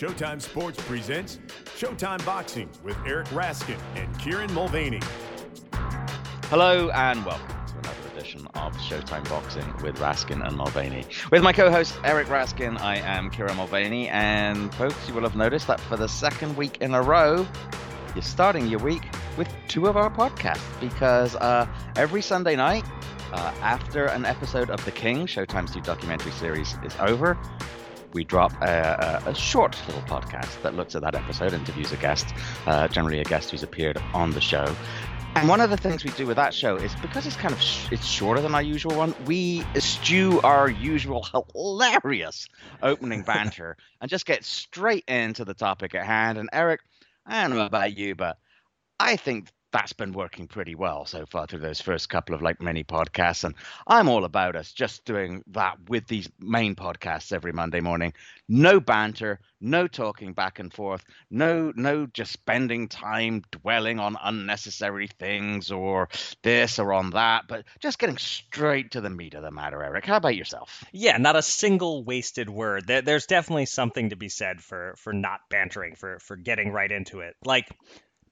Showtime Sports presents Showtime Boxing with Eric Raskin and Kieran Mulvaney. Hello and welcome to another edition of Showtime Boxing with Raskin and Mulvaney. With my co-host Eric Raskin, I am Kieran Mulvaney, and folks, you will have noticed that for the second week in a row, you're starting your week with two of our podcasts because uh, every Sunday night, uh, after an episode of The King, Showtime's new documentary series, is over, we drop a, a, short little podcast that looks at that episode, interviews a guest, uh, generally a guest who's appeared on the show. And one of the things we do with that show is because it's kind of sh- it's shorter than our usual one, we eschew our usual hilarious opening banter and just get straight into the topic at hand. And Eric, I don't know about you, but I think that's been working pretty well so far through those first couple of like mini podcasts and i'm all about us just doing that with these main podcasts every monday morning. No banter no talking back and forth no no just spending time dwelling on unnecessary things or this or on that but just getting straight to the meat of the matter eric. How about yourself? Yeah not a single wasted word. There's definitely something to be said for for not bantering for for getting right into it. Like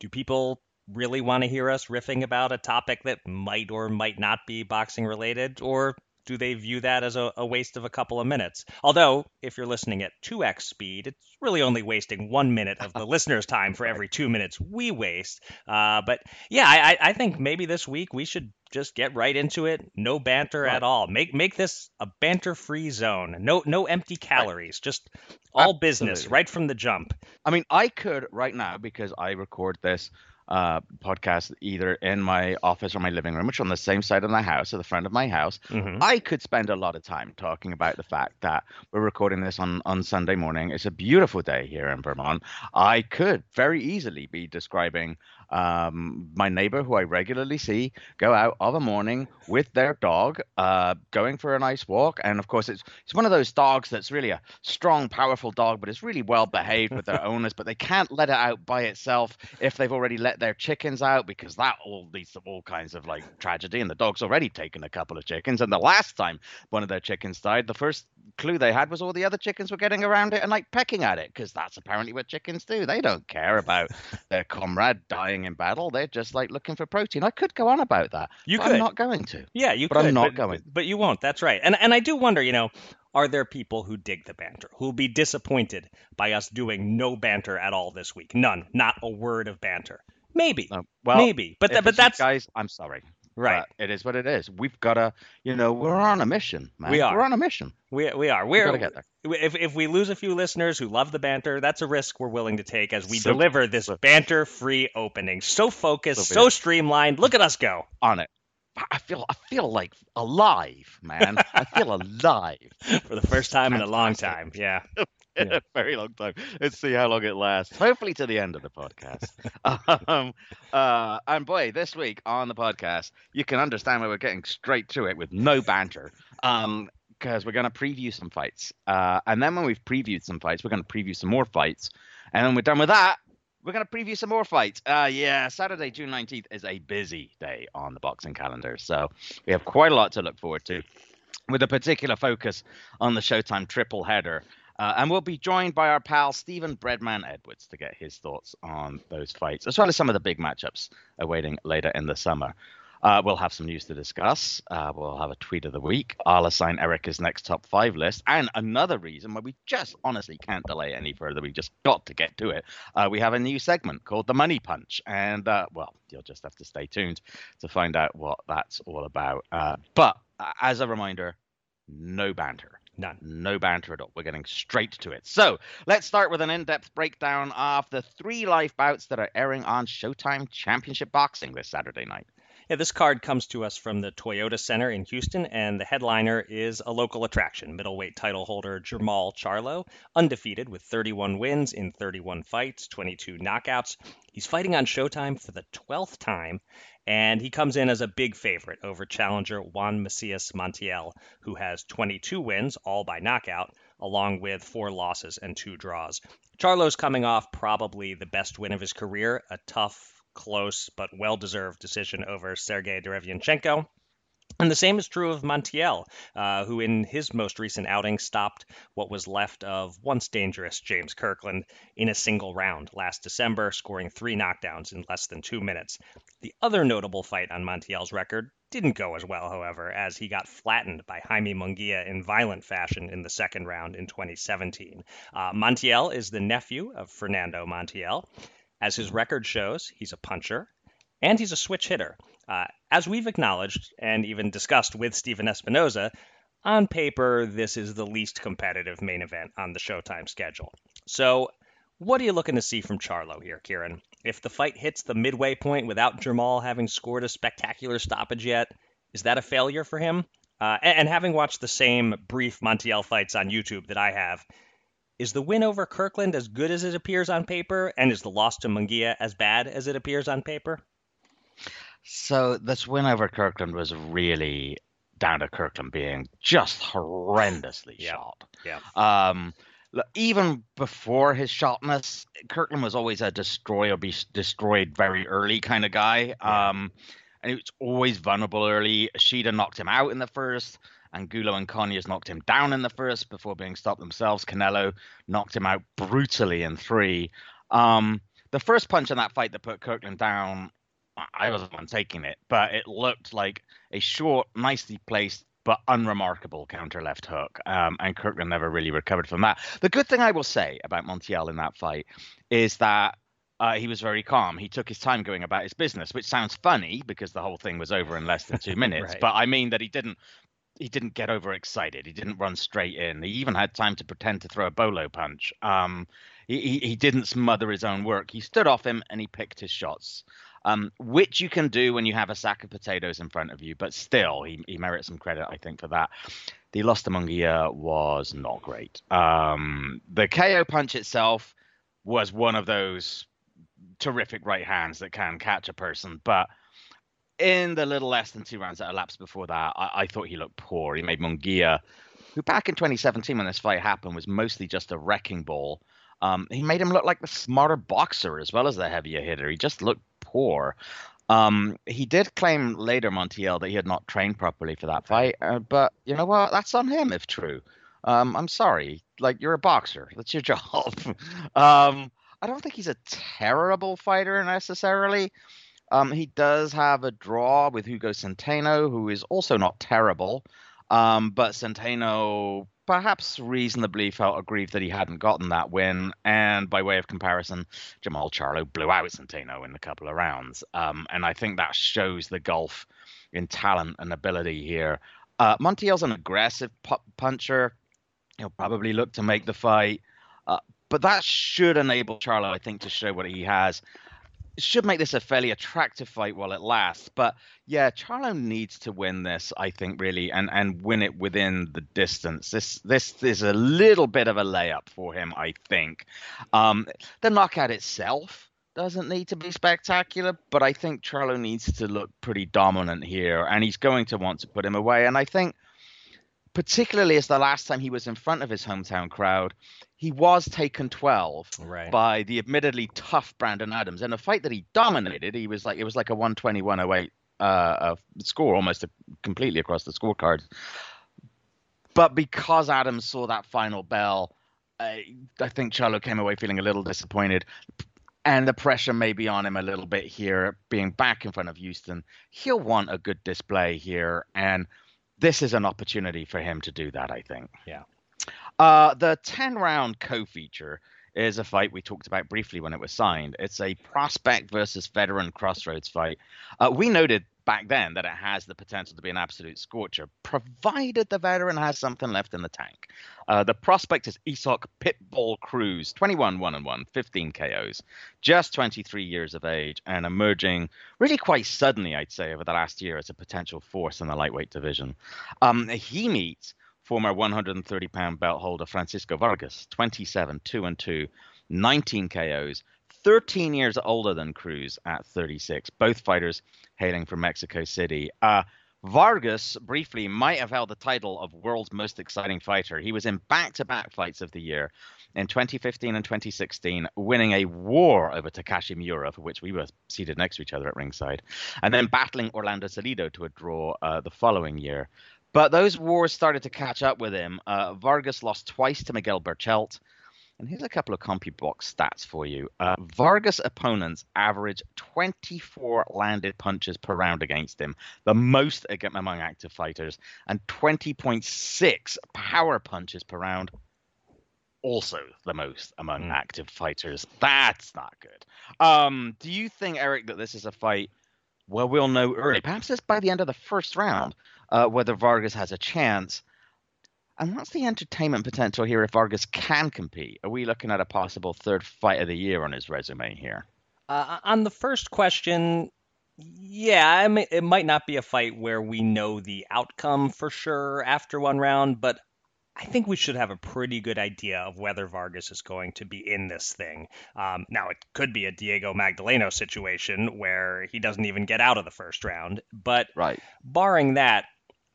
do people really want to hear us riffing about a topic that might or might not be boxing related? Or do they view that as a, a, waste of a couple of minutes? Although, if you're listening at 2x speed, it's really only wasting one minute of the listener's time for every two minutes we waste. Uh, but yeah, I, I, think maybe this week we should just get right into it. No banter right. at all. Make make this a banter-free zone. No no empty calories. Right. Just all Absolutely. business right from the jump. I mean, I could right now because I record this uh, podcast either in my office or my living room, which on the same side of the house, or the front of my house, mm-hmm. I could spend a lot of time talking about the fact that we're recording this on, on Sunday morning. It's a beautiful day here in Vermont. I could very easily be describing um, my neighbor, who I regularly see, go out of a morning with their dog, uh, going for a nice walk. And of course, it's it's one of those dogs that's really a strong, powerful dog, but it's really well behaved with their owners. But they can't let it out by itself if they've already let their chickens out, because that all leads to all kinds of like tragedy. And the dog's already taken a couple of chickens. And the last time one of their chickens died, the first clue they had was all the other chickens were getting around it and like pecking at it, because that's apparently what chickens do. They don't care about their comrade dying in battle. They're just like looking for protein. I could go on about that. You could. I'm not going to. Yeah, you but could. I'm not but, going. But you won't. That's right. And and I do wonder, you know, are there people who dig the banter, who'll be disappointed by us doing no banter at all this week? None. Not a word of banter. Maybe. Well, maybe. But th- but that's guys. I'm sorry. Right. But it is what it is. We've got to, you know, we're on a mission, man. We are. We're on a mission. We, we are. We're, we get there. If, if we lose a few listeners who love the banter, that's a risk we're willing to take as we so, deliver this banter free opening. So focused, so, so streamlined. Look at us go. On it. I feel I feel like alive, man. I feel alive for the first time in a long time. Yeah. in a very long time. Let's see how long it lasts. Hopefully to the end of the podcast. um, uh, and boy, this week on the podcast, you can understand why we're getting straight to it with no banter. Um, because we're going to preview some fights. Uh, and then when we've previewed some fights, we're going to preview some more fights. And when we're done with that, we're going to preview some more fights. Uh, yeah, Saturday, June 19th is a busy day on the boxing calendar. So we have quite a lot to look forward to with a particular focus on the Showtime triple header. Uh, and we'll be joined by our pal Stephen Breadman Edwards to get his thoughts on those fights, as well as some of the big matchups awaiting later in the summer. Uh, we'll have some news to discuss. Uh, we'll have a tweet of the week. I'll assign Erica's next top five list. And another reason why we just honestly can't delay any further, We've just got to get to it. Uh, we have a new segment called the Money Punch. And, uh, well, you'll just have to stay tuned to find out what that's all about. Uh, but uh, as a reminder, no banter. None. No banter at all. We're getting straight to it. So let's start with an in depth breakdown of the three live bouts that are airing on Showtime Championship Boxing this Saturday night. Yeah, this card comes to us from the Toyota Center in Houston, and the headliner is a local attraction. Middleweight title holder Jermall Charlo, undefeated with 31 wins in 31 fights, 22 knockouts. He's fighting on Showtime for the 12th time, and he comes in as a big favorite over challenger Juan Macias Montiel, who has 22 wins, all by knockout, along with four losses and two draws. Charlo's coming off probably the best win of his career, a tough close but well deserved decision over Sergey Derevyanchenko. And the same is true of Montiel, uh, who in his most recent outing stopped what was left of once dangerous James Kirkland in a single round last December, scoring three knockdowns in less than two minutes. The other notable fight on Montiel's record didn't go as well, however, as he got flattened by Jaime Munguia in violent fashion in the second round in 2017. Uh, Montiel is the nephew of Fernando Montiel. As his record shows, he's a puncher and he's a switch hitter. Uh, as we've acknowledged and even discussed with Stephen Espinoza, on paper, this is the least competitive main event on the Showtime schedule. So, what are you looking to see from Charlo here, Kieran? If the fight hits the midway point without Jermall having scored a spectacular stoppage yet, is that a failure for him? Uh, and, and having watched the same brief Montiel fights on YouTube that I have, is the win over Kirkland as good as it appears on paper, and is the loss to Munguia as bad as it appears on paper? So this win over Kirkland was really down to Kirkland being just horrendously Yeah. shot. Yeah. Um, even before his shotness, Kirkland was always a destroy or be destroyed very early kind of guy. Um, and he was always vulnerable early. Ishida knocked him out in the first. Angulo and Conyers knocked him down in the first before being stopped themselves. Canelo knocked him out brutally in three. Um, the first punch in that fight that put Kirkland down, I- I was the one taking it, but it looked like a short, nicely placed but unremarkable counter left hook. Um, and Kirkland never really recovered from that. The good thing I will say about Montiel in that fight is that uh, he was very calm. He took his time going about his business, which sounds funny because the whole thing was over in less than two minutes. Right. But I mean that he didn't. He didn't get overexcited. He didn't run straight in. He even had time to pretend to throw a bolo punch. Um, he, he, didn't smother his own work. He stood off him and he picked his shots um, which you can do when you have a sack of potatoes in front of you. But still, he, he merits some credit, I think, for that. The loss to Munguia was not great. Um, the KO punch itself was one of those terrific right hands that can catch a person, but in the little less than two rounds that elapsed before that, I, I thought he looked poor. He made Munguia, who back in 2017 when this fight happened was mostly just a wrecking ball. Um, he made him look like the smarter boxer as well as the heavier hitter. He just looked poor. Um, he did claim later, Montiel, that he had not trained properly for that fight, uh, but you know what? That's on him if true. Um, I'm sorry. Like you're a boxer. That's your job. um, I don't think he's a terrible fighter necessarily. Um, he does have a draw with Hugo Centeno, who is also not terrible. Um, but Centeno perhaps reasonably felt aggrieved that he hadn't gotten that win. And by way of comparison, Jermall Charlo blew out Centeno in a couple of rounds. Um, and I think that shows the gulf in talent and ability here. Uh, Montiel's an aggressive pu- puncher. He'll probably look to make the fight. Uh, but that should enable Charlo, I think, to show what he has. Should make this a fairly attractive fight while it lasts. But yeah, Charlo needs to win this, I think, really, and and win it within the distance. This this is a little bit of a layup for him, I think. Um, the knockout itself doesn't need to be spectacular, but I think Charlo needs to look pretty dominant here, and he's going to want to put him away. And I think, particularly as the last time he was in front of his hometown crowd, he was taken 12 Right. by the admittedly tough Brandon Adams in a fight that he dominated. He was like it was like a 120-108 uh, uh, score almost a, completely across the scorecard. But because Adams saw that final bell, I, I think Charlo came away feeling a little disappointed. And the pressure may be on him a little bit here, being back in front of Houston. He'll want a good display here, and this is an opportunity for him to do that. I think. Yeah. Uh, the 10 round co feature is a fight we talked about briefly when it was signed. It's a prospect versus veteran crossroads fight. Uh, we noted back then that it has the potential to be an absolute scorcher, provided the veteran has something left in the tank. Uh, the prospect is Isaac Pitbull Cruz, 21 1 and 1, 15 KOs, just 23 years of age, and emerging really quite suddenly, I'd say, over the last year as a potential force in the lightweight division. Um, he meets former 130 pound belt holder Francisco Vargas, 27, 2 and 2, 19 KOs, 13 years older than Cruz at 36. Both fighters hailing from Mexico City. Uh, Vargas briefly might have held the title of world's most exciting fighter. He was in back to back fights of the year in 2015 and 2016, winning a war over Takashi Miura, for which we were seated next to each other at ringside, and then battling Orlando Salido to a draw uh, the following year. But those wars started to catch up with him. Uh, Vargas lost twice to Miguel Berchelt. And here's a couple of CompuBox stats for you. Uh, Vargas opponents average 24 landed punches per round against him, the most among active fighters, and 20.6 power punches per round, also the most among mm. active fighters. That's not good. Um, do you think, Eric, that this is a fight where we'll know early, perhaps just by the end of the first round, uh, whether Vargas has a chance? And what's the entertainment potential here if Vargas can compete? Are we looking at a possible third fight of the year on his resume here? Uh, on the first question, yeah, I mean, it might not be a fight where we know the outcome for sure after one round, but I think we should have a pretty good idea of whether Vargas is going to be in this thing. Um, now, it could be a Diego Magdaleno situation where he doesn't even get out of the first round, but right. barring that,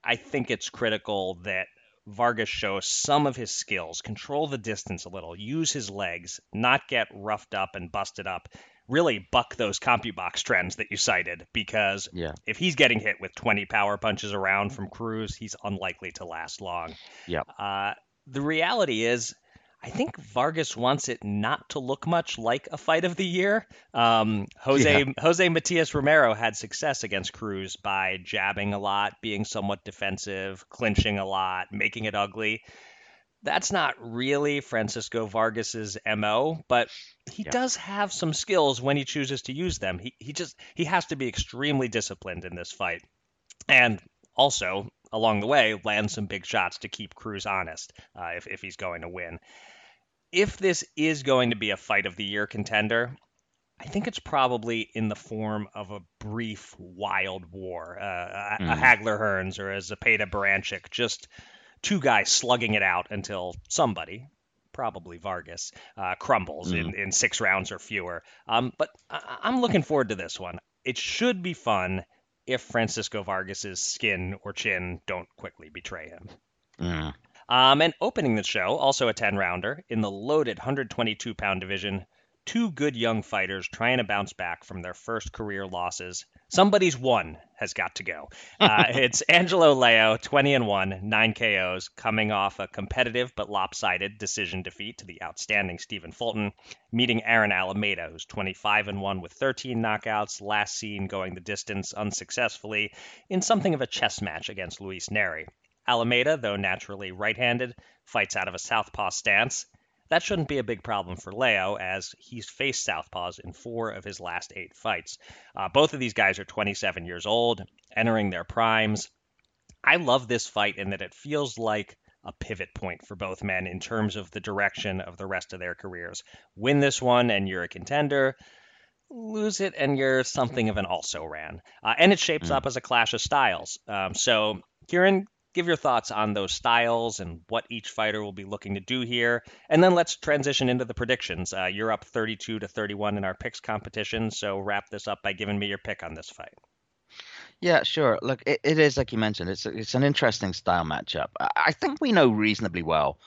I think it's critical that Vargas show some of his skills, control the distance a little, use his legs, not get roughed up and busted up, really buck those CompuBox trends that you cited because yeah. if he's getting hit with 20 power punches around from Cruz, he's unlikely to last long. Yeah. Uh, the reality is I think Vargas wants it not to look much like a fight of the year. Um, Jose yeah. Jose Matias Romero had success against Cruz by jabbing a lot, being somewhat defensive, clinching a lot, making it ugly. That's not really Francisco Vargas's mo, but he yeah. does have some skills when he chooses to use them. He he just he has to be extremely disciplined in this fight, and also along the way land some big shots to keep Cruz honest uh, if if he's going to win if this is going to be a fight of the year contender, I think it's probably in the form of a brief wild war, uh, mm. a, a hmm. Hagler Hearns or a Zepeda Baranchyk, just two guys slugging it out until somebody, probably Vargas, uh, crumbles mm. in, in six rounds or fewer. Um, but I, I'm looking forward to this one. It should be fun if Francisco Vargas's skin or chin don't quickly betray him. Mm. Um, and opening the show, also a 10 rounder, in the loaded 122 pound division, two good young fighters trying to bounce back from their first career losses. Somebody's one has got to go. Uh, it's Angelo Leo, 20 and 1, 9 KOs, coming off a competitive but lopsided decision defeat to the outstanding Stephen Fulton, meeting Aaron Alameda, who's 25 and 1 with 13 knockouts, last seen going the distance unsuccessfully in something of a chess match against Luis Nery. Alameda, though naturally right handed, fights out of a southpaw stance. That shouldn't be a big problem for Leo, as he's faced southpaws in four of his last eight fights. Uh, both of these guys are 27 years old, entering their primes. I love this fight in that it feels like a pivot point for both men in terms of the direction of the rest of their careers. Win this one, and you're a contender lose it and you're something of an also ran. Uh, and it shapes mm. up as a clash of styles. Um, so, Kieran, give your thoughts on those styles and what each fighter will be looking to do here. And then let's transition into the predictions. Uh, you're up 32 to 31 in our picks competition, so wrap this up by giving me your pick on this fight. Yeah, sure. Look, it, it is like you mentioned. It's it's an interesting style matchup. I think we know reasonably well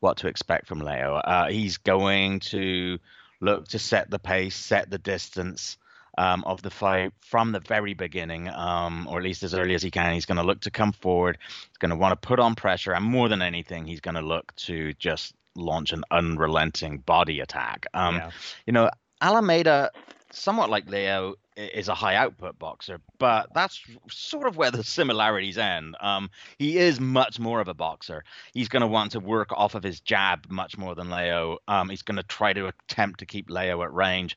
what to expect from Leo. Uh, he's going to look to set the pace, set the distance um, of the fight from the very beginning, um, or at least as early as he can. He's going to look to come forward. He's going to want to put on pressure, and more than anything, he's going to look to just launch an unrelenting body attack. Um, yeah. You know, Alameda, somewhat like Leo, is a high output boxer, but that's sort of where the similarities end. Um, he is much more of a boxer. He's going to want to work off of his jab much more than Leo. Um, he's going to try to attempt to keep Leo at range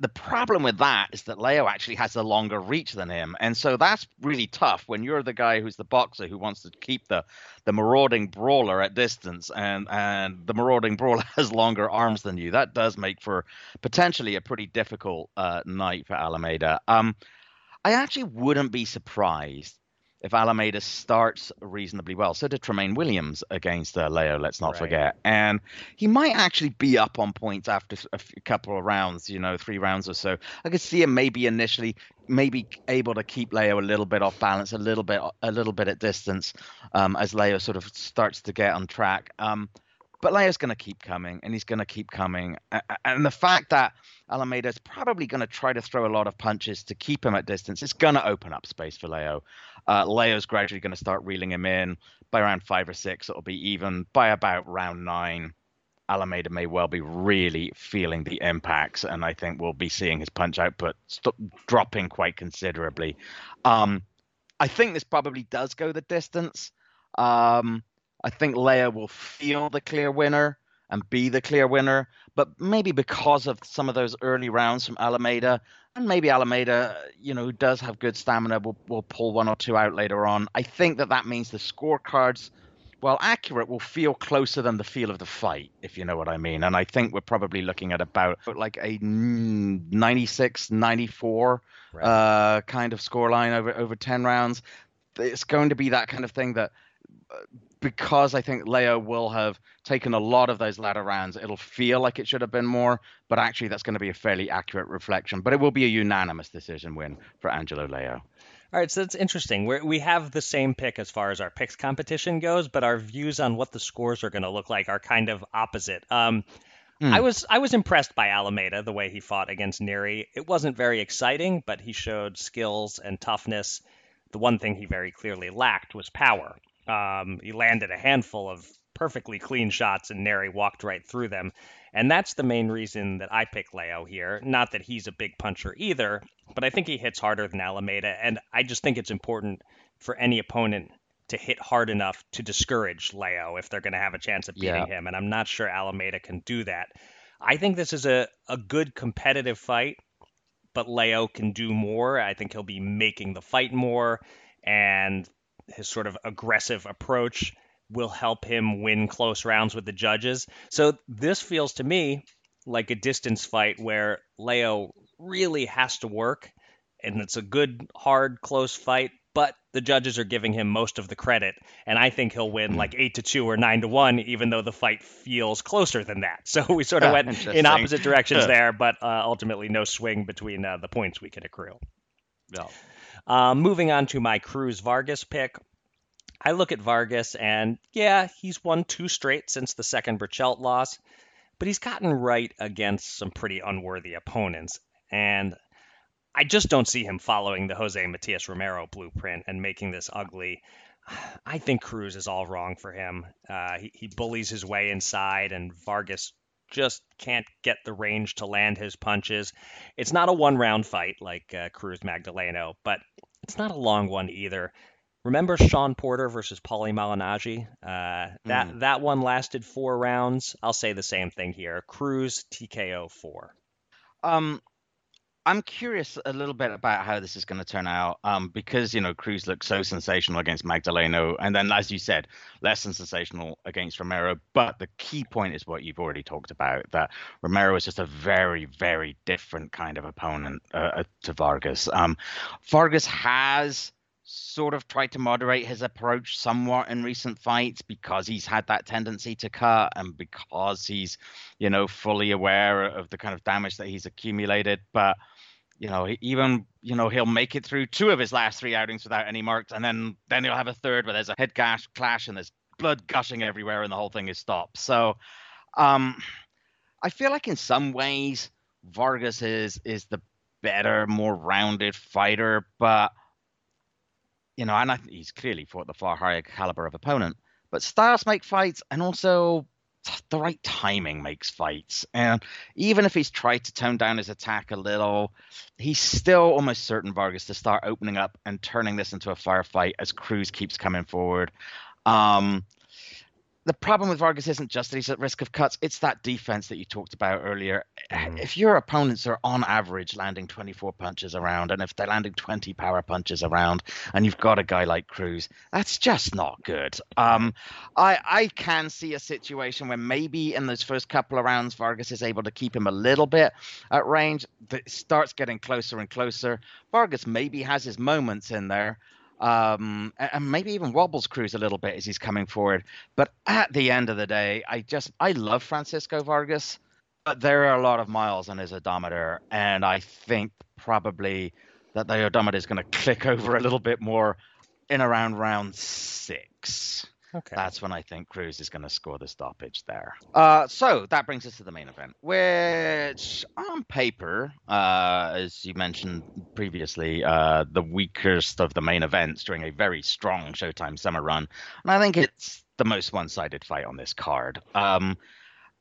the problem with that is that Leo actually has a longer reach than him, and so that's really tough when you're the guy who's the boxer who wants to keep the the marauding brawler at distance, and and the marauding brawler has longer arms than you. That does make for potentially a pretty difficult uh, night for Alameda. Um, I actually wouldn't be surprised if Alameda starts reasonably well. So did Tramaine Williams against uh, Leo, let's not right. forget. And he might actually be up on points after a couple of rounds, you know, three rounds or so. I could see him maybe initially maybe able to keep Leo a little bit off balance, a little bit a little bit at distance um, as Leo sort of starts to get on track. Um, but Leo's going to keep coming, and he's going to keep coming. And the fact that Alameda is probably going to try to throw a lot of punches to keep him at distance, it's going to open up space for Leo. Uh, Leo's gradually going to start reeling him in. By round five or six, it'll be even. By about round nine, Alameda may well be really feeling the impacts, and I think we'll be seeing his punch output st- dropping quite considerably. Um, I think this probably does go the distance. Um, I think Leo will feel the clear winner and be the clear winner, but maybe because of some of those early rounds from Alameda, and maybe Alameda, you know, who does have good stamina, will, will pull one or two out later on. I think that that means the scorecards, while accurate, will feel closer than the feel of the fight, if you know what I mean. And I think we're probably looking at about like a 96, 94 right. uh, kind of scoreline over over 10 rounds. It's going to be that kind of thing that because I think Leo will have taken a lot of those latter rounds, it'll feel like it should have been more, but actually that's going to be a fairly accurate reflection. But it will be a unanimous decision win for Angelo Leo. All right, so that's interesting. we we have the same pick as far as our picks competition goes, but our views on what the scores are going to look like are kind of opposite. Um, mm. I was I was impressed by Alameda the way he fought against Nery. It wasn't very exciting, but he showed skills and toughness. The one thing he very clearly lacked was power. Um, he landed a handful of perfectly clean shots, and Nery walked right through them. And that's the main reason that I pick Leo here. Not that he's a big puncher either, but I think he hits harder than Alameda. And I just think it's important for any opponent to hit hard enough to discourage Leo if they're going to have a chance of beating yeah. him. And I'm not sure Alameda can do that. I think this is a, a good competitive fight, but Leo can do more. I think he'll be making the fight more. And his sort of aggressive approach will help him win close rounds with the judges. So this feels to me like a distance fight where Leo really has to work and it's a good hard close fight but the judges are giving him most of the credit. And i think he'll win like 8 to 2 or 9 to 1 even though the fight feels closer than that. So we sort of went in opposite directions there but uh, ultimately no swing between uh, the points we can accrue. Yeah um, moving on to my Cruz Vargas pick. I look at Vargas, and yeah, he's won two straight since the second Berchelt loss, but he's gotten right against some pretty unworthy opponents. And I just don't see him following the Jose Matias Romero blueprint and making this ugly. I think Cruz is all wrong for him. Uh, he, he bullies his way inside, and Vargas just can't get the range to land his punches. It's not a one round fight like uh, Cruz Magdaleno, but it's not a long one either. Remember Sean Porter versus Paulie Malignaggi? Uh, that mm. that one lasted four rounds. I'll say the same thing here. Cruz TKO four. Um, I'm curious a little bit about how this is going to turn out um, because, you know, Cruz looked so sensational against Magdaleno. And then, as you said, less than sensational against Romero. But the key point is what you've already talked about that Romero is just a very, very different kind of opponent uh, uh to Vargas. Um, Vargas has sort of tried to moderate his approach somewhat in recent fights because he's had that tendency to cut and because he's, you know, fully aware of the kind of damage that he's accumulated. But you know, even you know he'll make it through two of his last three outings without any marks, and then then he'll have a third where there's a head gash clash and there's blood gushing everywhere, and the whole thing is stopped. So, um, I feel like in some ways Vargas is is the better, more rounded fighter, but you know, and I, think he's clearly fought the far higher caliber of opponent. But styles make fights, and also the right timing makes fights. And even if he's tried to tone down his attack a little, he's still almost certain Vargas to start opening up and turning this into a firefight as Cruz keeps coming forward. Um, the problem with Vargas isn't just that he's at risk of cuts, it's that defense that you talked about earlier. Mm. If your opponents are on average landing 24 punches around, and if they're landing 20 power punches around, and you've got a guy like Cruz, that's just not good. Um, I, I can see a situation where maybe in those first couple of rounds, Vargas is able to keep him a little bit at range. It starts getting closer and closer. Vargas maybe has his moments in there um, and maybe even wobbles Cruz a little bit as he's coming forward. But at the end of the day, I just I love Francisco Vargas, but there are a lot of miles on his odometer, and I think probably that the odometer is going to click over a little bit more in around round six. Okay. That's when I think Cruz is going to score the stoppage there. Uh, so that brings us to the main event, which on paper, uh, as you mentioned previously, uh, the weakest of the main events during a very strong Showtime summer run. And I think it's the most one sided fight on this card. Um,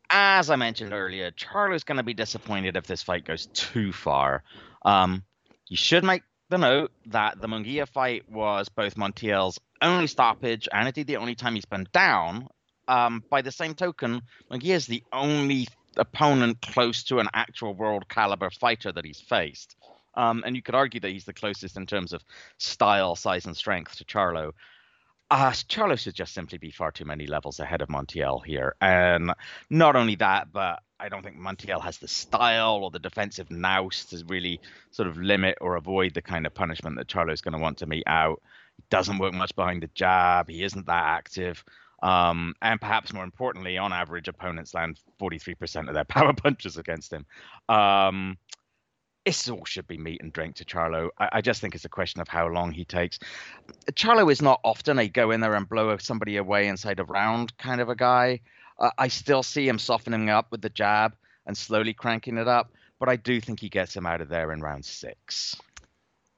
as I mentioned earlier, Charlo's going to be disappointed if this fight goes too far. Um, you should make the note that the Munguia fight was both Montiel's only stoppage and indeed the only time he's been down. Um, by the same token, Munguia is the only opponent close to an actual world caliber fighter that he's faced. Um, and you could argue that he's the closest in terms of style, size, and strength to Charlo. Uh, Charlo should just simply be far too many levels ahead of Montiel here. And not only that, but I don't think Montiel has the style or the defensive nous to really sort of limit or avoid the kind of punishment that Charlo's going to want to mete out. He doesn't work much behind the jab. He isn't that active. Um, and perhaps more importantly, on average, opponents land 43% of their power punches against him. Um, this all should be meat and drink to Charlo. I, I, just think it's a question of how long he takes. Charlo is not often a go in there and blow somebody away inside a round kind of a guy. Uh, I still see him softening up with the jab and slowly cranking it up, but I do think he gets him out of there in round six.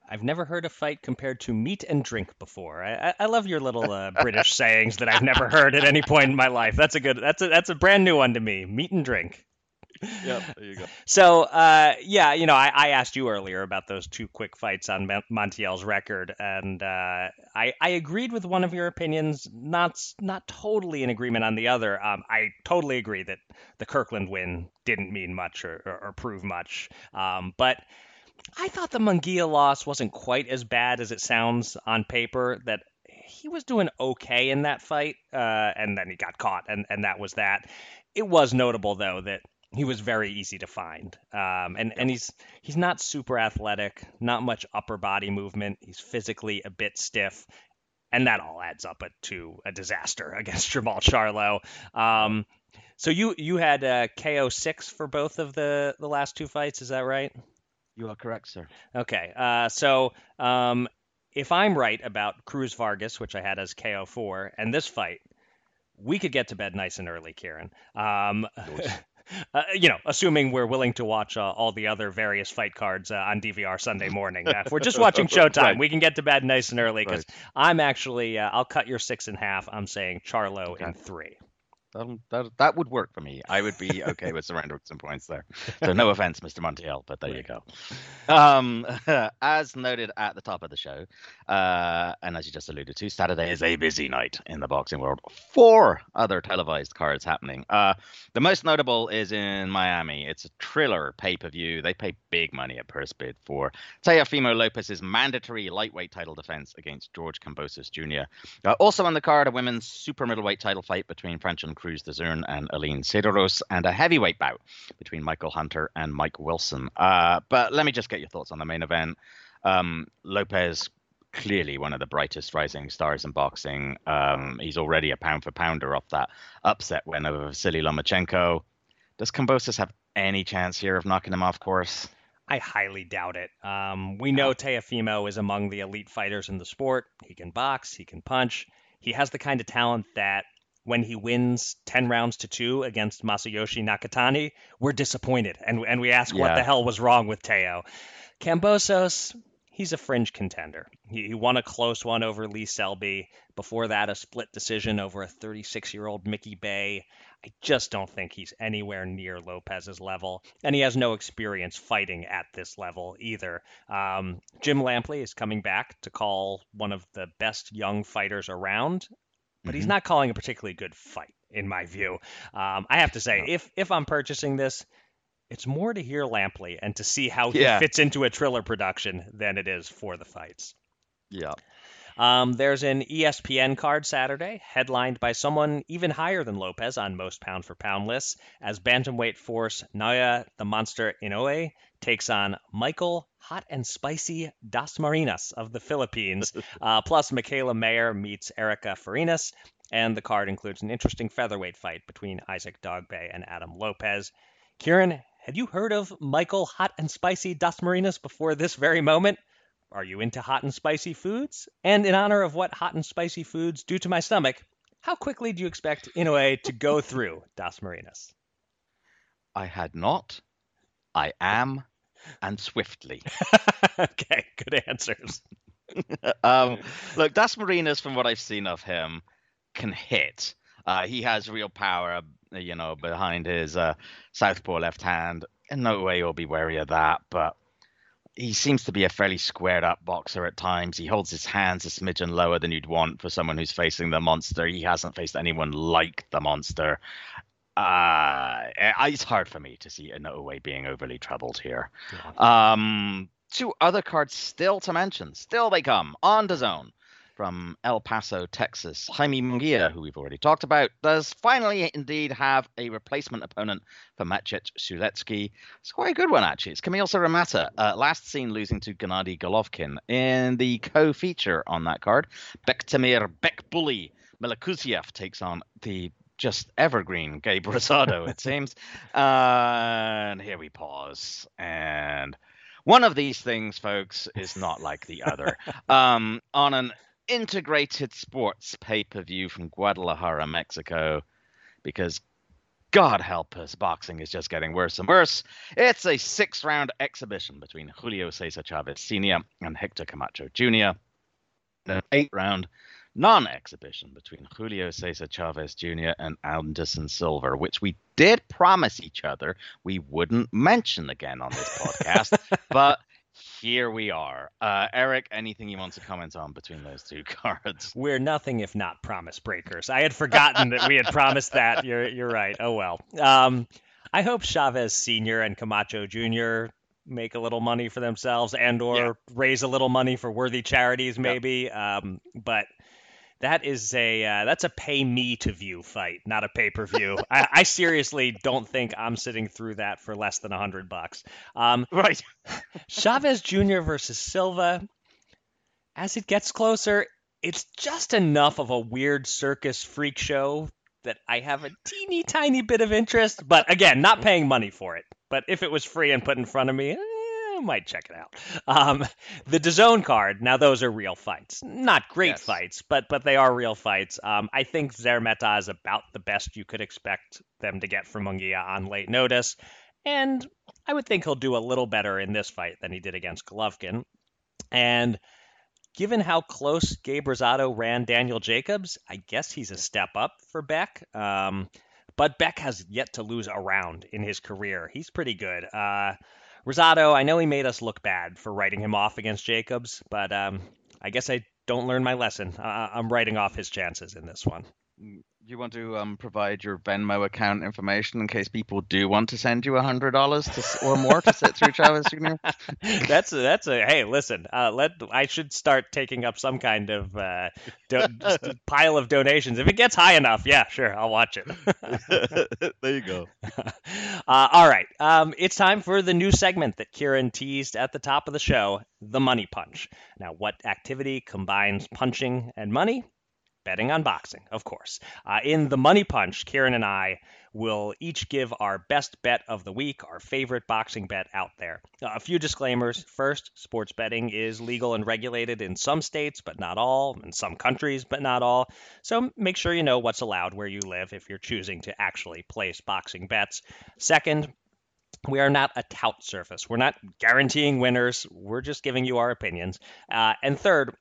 I've never heard a fight compared to meat and drink before. I, I love your little uh, British sayings that I've never heard at any point in my life. That's a good. That's a that's a brand new one to me. Meat and drink. Yep, there you go. So, uh, yeah, you know, I, I, asked you earlier about those two quick fights on Montiel's record, and uh, I, I, agreed with one of your opinions, not not totally in agreement on the other. Um, I totally agree that the Kirkland win didn't mean much or, or, or prove much, um, but I thought the Munguia loss wasn't quite as bad as it sounds on paper. That he was doing okay in that fight, uh, and then he got caught, and, and that was that. It was notable though that he was very easy to find. Um, and, and he's he's not super athletic, not much upper body movement. He's physically a bit stiff, and that all adds up to a disaster against Jermall Charlo. Um, so you you had uh, KO six for both of the the last two fights, is that right? You are correct, sir. Okay, uh, so um, if I'm right about Cruz Vargas, which I had as KO four, and this fight, we could get to bed nice and early, Kieran. Um, Uh, you know, assuming we're willing to watch uh, all the other various fight cards uh, on DVR Sunday morning. Uh, if we're just watching Showtime, right. we can get to bed nice and early because right. I'm actually, uh, I'll cut your six in half. I'm saying Charlo okay. in three that, that, that would work for me. I would be okay with surrendering some points there. So no offense, Mr. Montiel, but there you go. Um, as noted at the top of the show, uh, and as you just alluded to, Saturday is a busy night in the boxing world. Four other televised cards happening. Uh, the most notable is in Miami. It's a Triller pay-per-view. They pay big money at purse bid for Teofimo Lopez's mandatory lightweight title defense against George Kambosos Jr. Uh, also on the card, a women's super middleweight title fight between Franchón Crews Dezurn and Elin Cederroos, and a heavyweight bout between Michael Hunter and Mike Wilson. Uh, but let me just get your thoughts on the main event. Um, Lopez clearly one of the brightest rising stars in boxing. Um, he's already a pound for pounder off that upset win over Vasily Lomachenko. Does Kambosos have any chance here of knocking him off course? I highly doubt it. Um, we know Teofimo is among the elite fighters in the sport. He can box, he can punch. He has the kind of talent that when he wins 10 rounds to 2 against Masayoshi Nakatani, we're disappointed and and we ask yeah. what the hell was wrong with Teo. Kambosos, he's a fringe contender. He, he, won a close one over Lee Selby. Before that, a split decision over a 36 year old Mickey Bey. I just don't think he's anywhere near Lopez's level, and he has no experience fighting at this level either. Um, Jim Lampley is coming back to call one of the best young fighters around but mm-hmm. he's not calling a particularly good fight, in my view. Um, I have to say, if if I'm purchasing this, it's more to hear Lampley and to see how he fits into a Triller production than it is for the fights. Yeah. Um, there's an ESPN card Saturday, headlined by someone even higher than Lopez on most pound for pound lists, as bantamweight force Naoya the Monster Inoue takes on Michael Hot and Spicy Dasmariñas of the Philippines. uh, plus, Mikaela Mayer meets Erica Farinas, and the card includes an interesting featherweight fight between Isaac Dogboe and Adam Lopez. Kieran, had you heard of Michael Hot and Spicy Dasmariñas before this very moment? Are you into hot and spicy foods? And in honor of what hot and spicy foods do to my stomach, how quickly do you expect Inoue to go through Dasmariñas? I had not. I am, and swiftly. okay, good answers. um, look, Dasmariñas, from what I've seen of him, can hit. Uh, he has real power, you know, behind his uh, southpaw left hand. In no way you'll be wary of that, but he seems to be a fairly squared up boxer at times. He holds his hands a smidgen lower than you'd want for someone who's facing the monster. He hasn't faced anyone like the monster. Uh, it's hard for me to see Inoue being overly troubled here. Yeah. Um, two other cards still to mention. Still they come on DAZN from El Paso, Texas. Jaime Munguia, who we've already talked about, does finally indeed have a replacement opponent for Maciej Sulecki. It's quite a good one, actually. It's Kamil Szeremeta, uh, last seen losing to Gennady Golovkin. In the co-feature on that card, Bektemir Bekbuli Melikuziev takes on the just evergreen Gabe Rosado, it seems. Uh, and here we pause. And one of these things, folks, is not like the other. um, on an integrated sports pay per view from Guadalajara, Mexico, because God help us, boxing is just getting worse and worse. It's a six round exhibition between Julio Cesar Chavez Sr. and Hector Camacho Jr. An eight round non exhibition between Julio Cesar Chavez Jr. and Anderson Silva, which we did promise each other we wouldn't mention again on this podcast. but here we are. Uh, Eric, anything you want to comment on between those two cards? We're nothing if not promise breakers. I had forgotten that we had promised that. You're you're right. Oh well. Um, I hope Chavez Senior and Camacho Junior make a little money for themselves and or yeah. raise a little money for worthy charities maybe. Yep. Um, but that is a uh, that's a pay me to view fight, not a pay per view. I, I, seriously don't think I'm sitting through that for less than a hundred bucks. Um, right. Chavez Jr. versus Silva. As it gets closer, it's just enough of a weird circus freak show that I have a teeny tiny bit of interest. But again, not paying money for it. But if it was free and put in front of me, eh, I might check it out. Um, the DAZN card, now those are real fights. Not great yes. fights, but but they are real fights. Um, I think Szeremeta is about the best you could expect them to get from Munguia on late notice. And I would think he'll do a little better in this fight than he did against Golovkin. And given how close Gabe Rosado ran Daniel Jacobs, I guess he's a step up for Beck. Um, but Beck has yet to lose a round in his career. He's pretty good. Uh, Rosado, I know he made us look bad for writing him off against Jacobs, but um, I guess I don't learn my lesson. Uh, I'm writing off his chances in this one. You want to um, provide your Venmo account information in case people do want to send you a hundred dollars or more to sit through Chavez Jr. that's a, that's a hey listen uh, let I should start taking up some kind of uh, do, pile of donations. If it gets high enough yeah sure I'll watch it. There you go. Uh, all right um, it's time for the new segment that Kieran teased at the top of the show the money punch. Now what activity combines punching and money betting on boxing, of course. Uh, in the Money Punch, Kieran and I will each give our best bet of the week, our favorite boxing bet out there. Uh, a few disclaimers. First, sports betting is legal and regulated in some states, but not all, in some countries, but not all. So make sure you know what's allowed where you live if you're choosing to actually place boxing bets. Second, we are not a tout surface. We're not guaranteeing winners. We're just giving you our opinions. Uh, and third,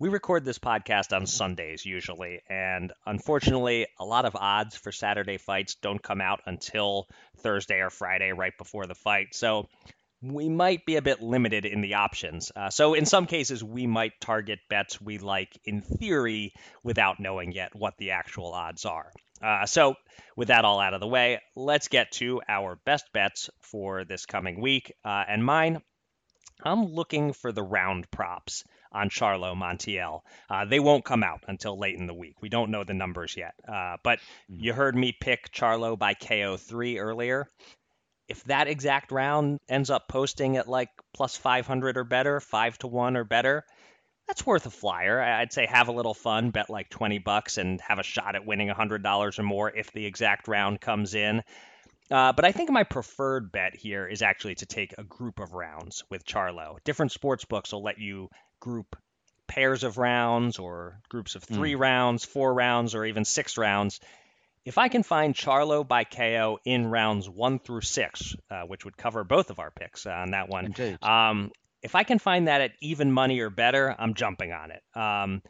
we record this podcast on Sundays usually, and unfortunately, a lot of odds for Saturday fights don't come out until Thursday or Friday, right before the fight. So we might be a bit limited in the options. Uh, so in some cases, we might target bets we like in theory without knowing yet what the actual odds are. Uh, so with that all out of the way, let's get to our best bets for this coming week. Uh, and mine, I'm looking for the round props on Charlo Montiel. Uh, they won't come out until late in the week. We don't know the numbers yet. Uh, but mm-hmm. you heard me pick Charlo by KO3 earlier. If that exact round ends up posting at like plus 500 or better, 5 to 1 or better, that's worth a flyer. I'd say have a little fun, bet like 20 bucks and have a shot at winning $100 or more if the exact round comes in. Uh, but I think my preferred bet here is actually to take a group of rounds with Charlo. Different sports books will let you group pairs of rounds or groups of three mm. rounds, four rounds, or even six rounds. If I can find Charlo by KO in rounds one through six, uh, which would cover both of our picks on that one, um, if I can find that at even money or better, I'm jumping on it. Um,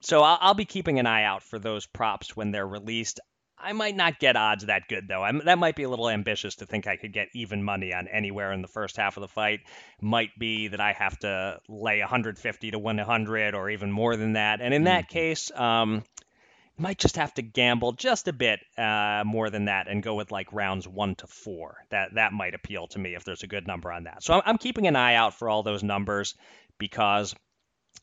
so I'll, I'll, be keeping an eye out for those props when they're released. I might not get odds that good though. I'm, that might be a little ambitious to think I could get even money on anywhere in the first half of the fight. Might be that I have to lay 150 to win 100 or even more than that. And in that case, um, might just have to gamble just a bit uh, more than that and go with like rounds one to four. That that might appeal to me if there's a good number on that. So I'm, I'm keeping an eye out for all those numbers because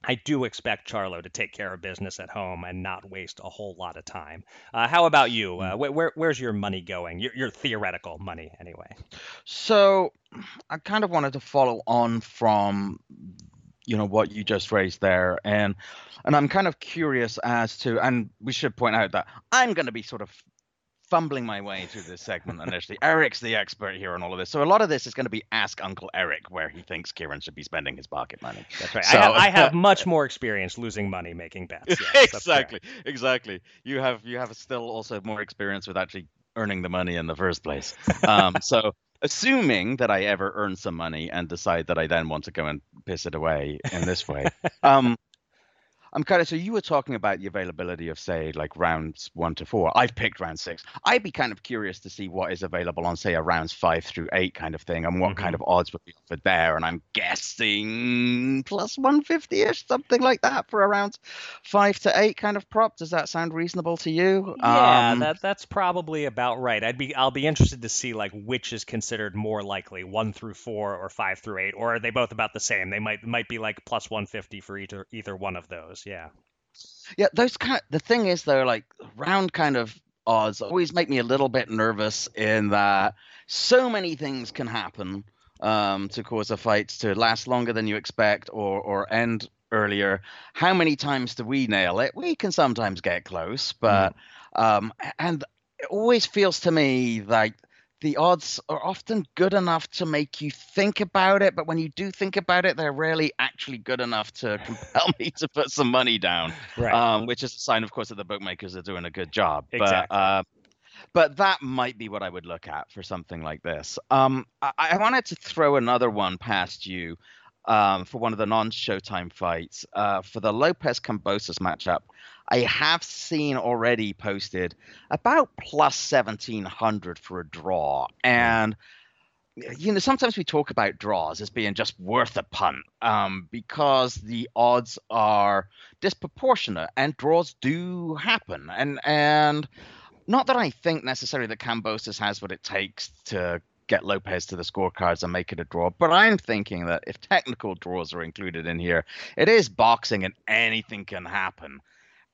I do expect Charlo to take care of business at home and not waste a whole lot of time. Uh, how about you? Uh, hmm. where, where's your money going? Your, your, theoretical money, anyway. So, I kind of wanted to follow on from, you know, what you just raised there, and and I'm kind of curious as to, and we should point out that I'm going to be sort of fumbling my way through this segment initially. Eric's the expert here on all of this. So a lot of this is going to be Ask Uncle Eric, where he thinks Kieran should be spending his pocket money. That's right. So, I, have, I, have, much more experience losing money making bets. Yes, exactly. Exactly. You have you have still also more experience with actually earning the money in the first place. Um, so assuming that I ever earn some money and decide that I then want to go and piss it away in this way. Um, I'm kind of so you were talking about the availability of say like rounds one to four. I've picked round six. I'd be kind of curious to see what is available on say a rounds five through eight kind of thing and what mm-hmm. kind of odds would be offered there. And I'm guessing plus one fifty ish, something like that for a round five to eight kind of prop. Does that sound reasonable to you? Yeah, um, that that's probably about right. I'd be I'll be interested to see like which is considered more likely, one through four or five through eight, or are they both about the same? They might might be like plus one fifty for either either one of those. Yeah. Yeah, those kind. Of, the thing is, though, like round kind of odds always make me a little bit nervous in that so many things can happen um, to cause a fight to last longer than you expect or or end earlier. How many times do we nail it? We can sometimes get close, but mm. um, and it always feels to me like the odds are often good enough to make you think about it, but when you do think about it, they're rarely actually good enough to compel me to put some money down. Right. Um, which is a sign, of course, that the bookmakers are doing a good job. Exactly. But, uh, but that might be what I would look at for something like this. Um, I, I wanted to throw another one past you um, for one of the non-Showtime fights uh, for the Lopez Kambosos matchup. I have seen already posted about plus 1700 for a draw. And, you know, sometimes we talk about draws as being just worth a punt um, because the odds are disproportionate and draws do happen. And, and, not that I think necessarily that Kambosos has what it takes to get Lopez to the scorecards and make it a draw. But I'm thinking that if technical draws are included in here, it is boxing and anything can happen.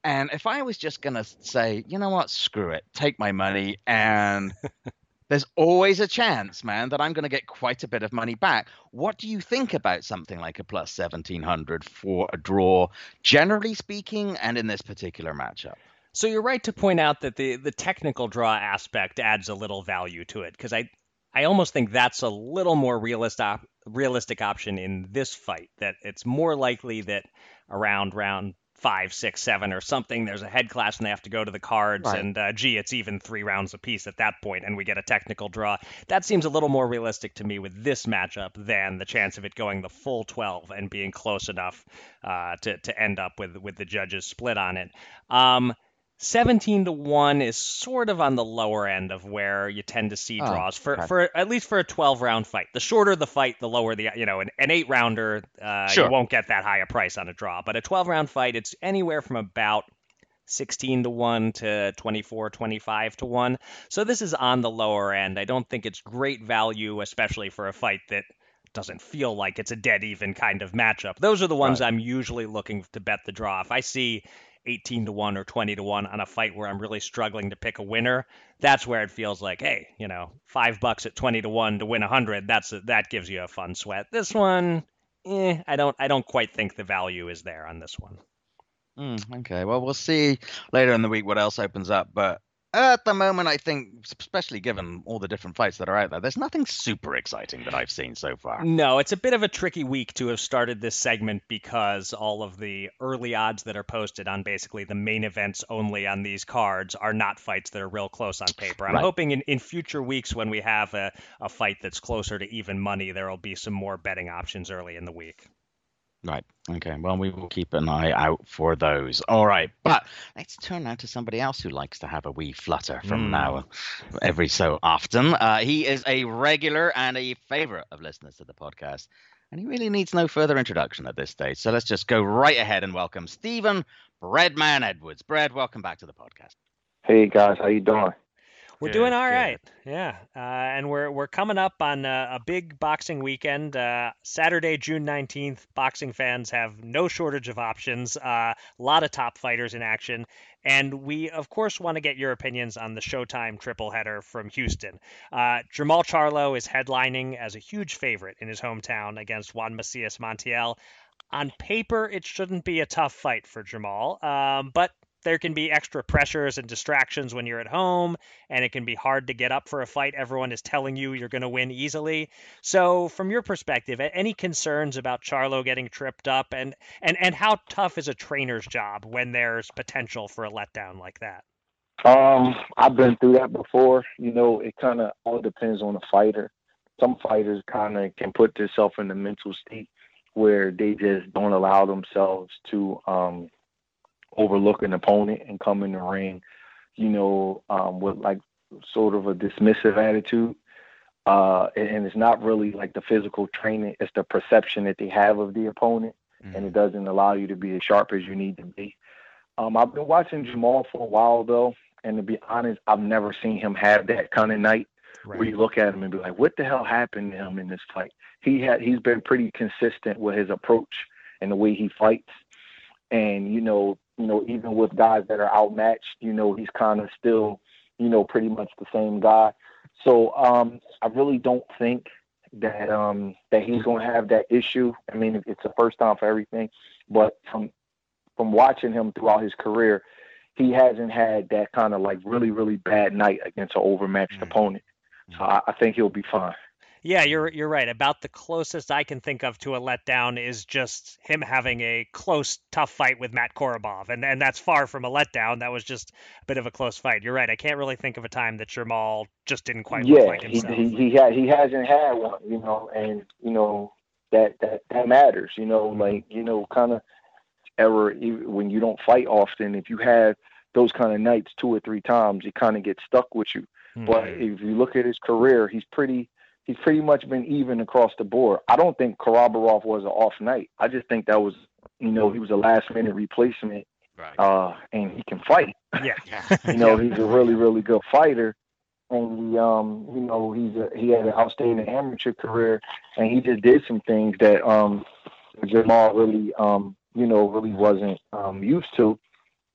And if I was just going to say, you know what, screw it, take my money, and there's always a chance, man, that I'm going to get quite a bit of money back. What do you think about something like a plus 1700 for a draw, generally speaking, and in this particular matchup? So you're right to point out that the the technical draw aspect adds a little value to it because I I almost think that's a little more realistic realistic option in this fight. That it's more likely that around round five, six, seven, or something. There's a head clash and they have to go to the cards, right. and uh, gee, it's even three rounds apiece at that point, and we get a technical draw. That seems a little more realistic to me with this matchup than the chance of it going the full 12 and being close enough uh, to to end up with with the judges split on it. Um, 17 to 1 is sort of on the lower end of where you tend to see oh, draws oh, for, for at least for a 12 round fight. The shorter the fight, the lower the, you know, an, an eight rounder, uh, sure. you won't get that high a price on a draw. But a 12 round fight, it's anywhere from about 16 to 1 to 24, 25 to 1. So this is on the lower end. I don't think it's great value, especially for a fight that doesn't feel like it's a dead even kind of matchup. Those are the ones right. I'm usually looking to bet the draw. If I see 18 to 1 or 20 to 1 on a fight where I'm really struggling to pick a winner, that's where it feels like, hey, you know, 5 bucks at 20 to 1 to win 100, that's a, that gives you a fun sweat. This one, eh, I don't I don't quite think the value is there on this one. Mm, okay. Well, we'll see later in the week what else opens up, but at the moment, I think, especially given all the different fights that are out there, there's nothing super exciting that I've seen so far. No, it's a bit of a tricky week to have started this segment because all of the early odds that are posted on basically the main events only on these cards are not fights that are real close on paper. I'm right. hoping in, in future weeks when we have a, a fight that's closer to even money, there will be some more betting options early in the week. Right. Okay. Well, we will keep an eye out for those. All right. But let's turn now to somebody else who likes to have a wee flutter from mm. now every so often. Uh, he is a regular and a favorite of listeners to the podcast. And he really needs no further introduction at this stage. So let's just go right ahead and welcome Stephen Breadman Edwards. Bread, welcome back to the podcast. Hey guys, how you doing? We're good, doing all right. Good. Yeah. Uh, and we're we're coming up on a, a big boxing weekend. Uh, Saturday, June 19th. Boxing fans have no shortage of options. Uh, a lot of top fighters in action. And we, of course, want to get your opinions on the Showtime triple header from Houston. Uh, Jermall Charlo is headlining as a huge favorite in his hometown against Juan Macias Montiel. On paper, it shouldn't be a tough fight for Jermall, um, but there can be extra pressures and distractions when you're at home, and it can be hard to get up for a fight. Everyone is telling you you're going to win easily. So, from your perspective, any concerns about Charlo getting tripped up, and and and how tough is a trainer's job when there's potential for a letdown like that? Um, I've been through that before. You know, it kind of all depends on the fighter. Some fighters kind of can put themselves in the mental state where they just don't allow themselves to um overlook an opponent and come in the ring, you know, um, with like sort of a dismissive attitude. Uh, and it's not really like the physical training; it's the perception that they have of the opponent, mm-hmm. and it doesn't allow you to be as sharp as you need to be. Um, I've been watching Jermall for a while though, and to be honest, I've never seen him have that kind of night right. where you look at him and be like, "What the hell happened to him in this fight?" He had he's been pretty consistent with his approach and the way he fights, and you know you know, even with guys that are outmatched, you know, he's kind of still, you know, pretty much the same guy. So um, I really don't think that um, that he's going to have that issue. I mean, it's the first time for everything, but from from watching him throughout his career, he hasn't had that kind of like really really bad night against an overmatched mm-hmm. opponent. So I, I think he'll be fine. Yeah, you're you're right. About the closest I can think of to a letdown is just him having a close, tough fight with Matt Korobov, and and that's far from a letdown. That was just a bit of a close fight. You're right. I can't really think of a time that Jermall just didn't quite yeah, look like himself. he he he, ha- he hasn't had one, you know, and you know that that that matters. You know, mm-hmm. like you know, kind of ever when you don't fight often, if you have those kind of nights two or three times, it kind of gets stuck with you. Mm-hmm. But if you look at his career, he's pretty he's pretty much been even across the board. I don't think Korobov was an off night. I just think that was, you know, he was a last minute replacement. Right. Uh, and he can fight. Yeah. you know, he's a really, really good fighter. And he, um, you know, he's a, he had an outstanding amateur career, and he just did some things that um, Jermall really, um, you know, really wasn't um, used to,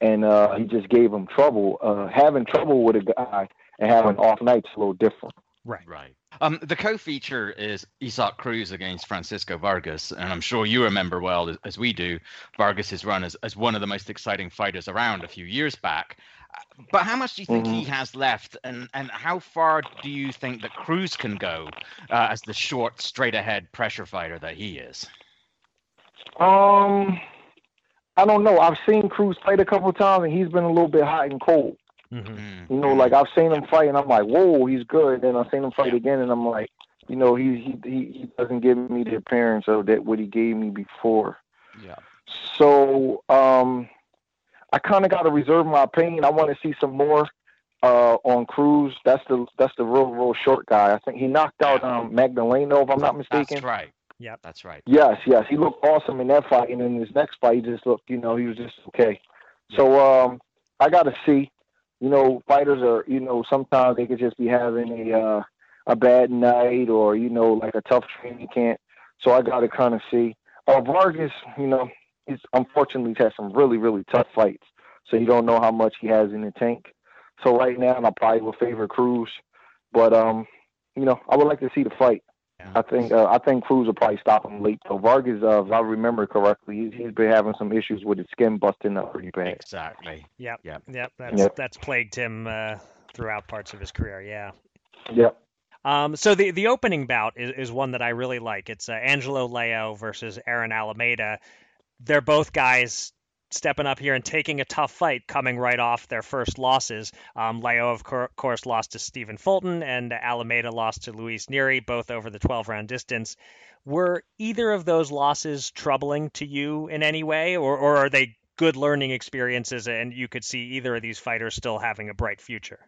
and uh, he just gave him trouble. Uh, having trouble with a guy and having off nights a little different. Right. Right. Um, the co-feature is Isaac Cruz against Francisco Vargas, and I'm sure you remember well as we do Vargas's run as, as one of the most exciting fighters around a few years back. But how much do you think mm-hmm. he has left, and and how far do you think that Cruz can go uh, as the short, straight-ahead pressure fighter that he is? Um, I don't know. I've seen Cruz fight a couple times, and he's been a little bit hot and cold. Mm-hmm. mm-hmm. You know, like I've seen him fight, and I'm like, whoa, he's good. Then I've seen him fight again, and I'm like, you know, he he he doesn't give me the appearance of that what he gave me before. Yeah. So um, I kind of got to reserve my opinion. I want to see some more uh, on Cruz. That's the that's the real real short guy. I think he knocked out um, Magdaleno, if I'm not mistaken. That's right. Yeah, that's right. Yes, yes, he looked awesome in that fight, and in his next fight, he just looked, you know, he was just okay. So um, I got to see you know, fighters are, you know, sometimes they could just be having a uh, a bad night or you know, like a tough training camp. So I got to kind of see. Uh, Vargas, you know, he's unfortunately had some really really tough fights, so you don't know how much he has in the tank. So right now, I probably would favor Cruz, but um, you know, I would like to see the fight. Yeah. I think uh, I think Cruz will probably stop him late. So Vargas, uh, if I remember correctly, he's, he's been having some issues with his skin busting up pretty bad. Exactly. Yep. Yep. Yep. That's yep. that's plagued him uh, throughout parts of his career. Yeah. Yep. Um, so the the opening bout is, is one that I really like. It's uh, Angelo Leo versus Aaron Alameda. They're both guys stepping up here and taking a tough fight, coming right off their first losses. Um, Leo, of course, lost to Stephen Fulton, and Alameda lost to Luis Nery, both over the 12 round distance. Were either of those losses troubling to you in any way, or, or are they good learning experiences and you could see either of these fighters still having a bright future?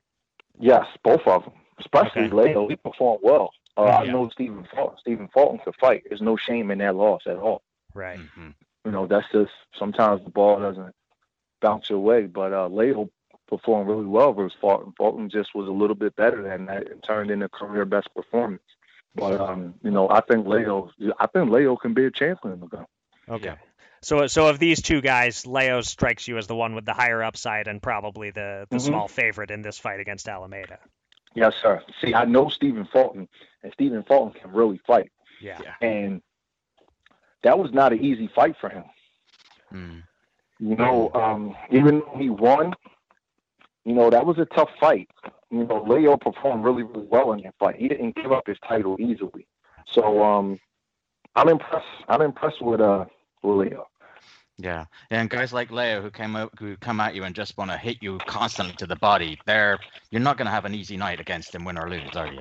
Yes, both of them, especially okay. Leo. He performed well. Uh, yeah. I know Stephen Fulton. Stephen Fulton could fight. There's no shame in that loss at all. Right. Mm-hmm you know, that's just sometimes the ball doesn't bounce your way. But uh, Leo performed really well versus Fulton. Fulton just was a little bit better than that and turned into career best performance. But um, you know, I think Leo, I think Leo can be a champion again. Okay. So, so of these two guys, Leo strikes you as the one with the higher upside and probably the, the mm-hmm. small favorite in this fight against Alameda. Yes, sir. See, I know Stephen Fulton, and Stephen Fulton can really fight. Yeah. And that was not an easy fight for him. Mm. You know, um, even though he won, you know, that was a tough fight. You know, Leo performed really, really well in that fight. He didn't give up his title easily. So um, I'm impressed. I'm impressed with uh with Leo. Yeah, and guys like Leo who came out who come at you and just want to hit you constantly to the body, they're you're not going to have an easy night against him, win or lose, are you?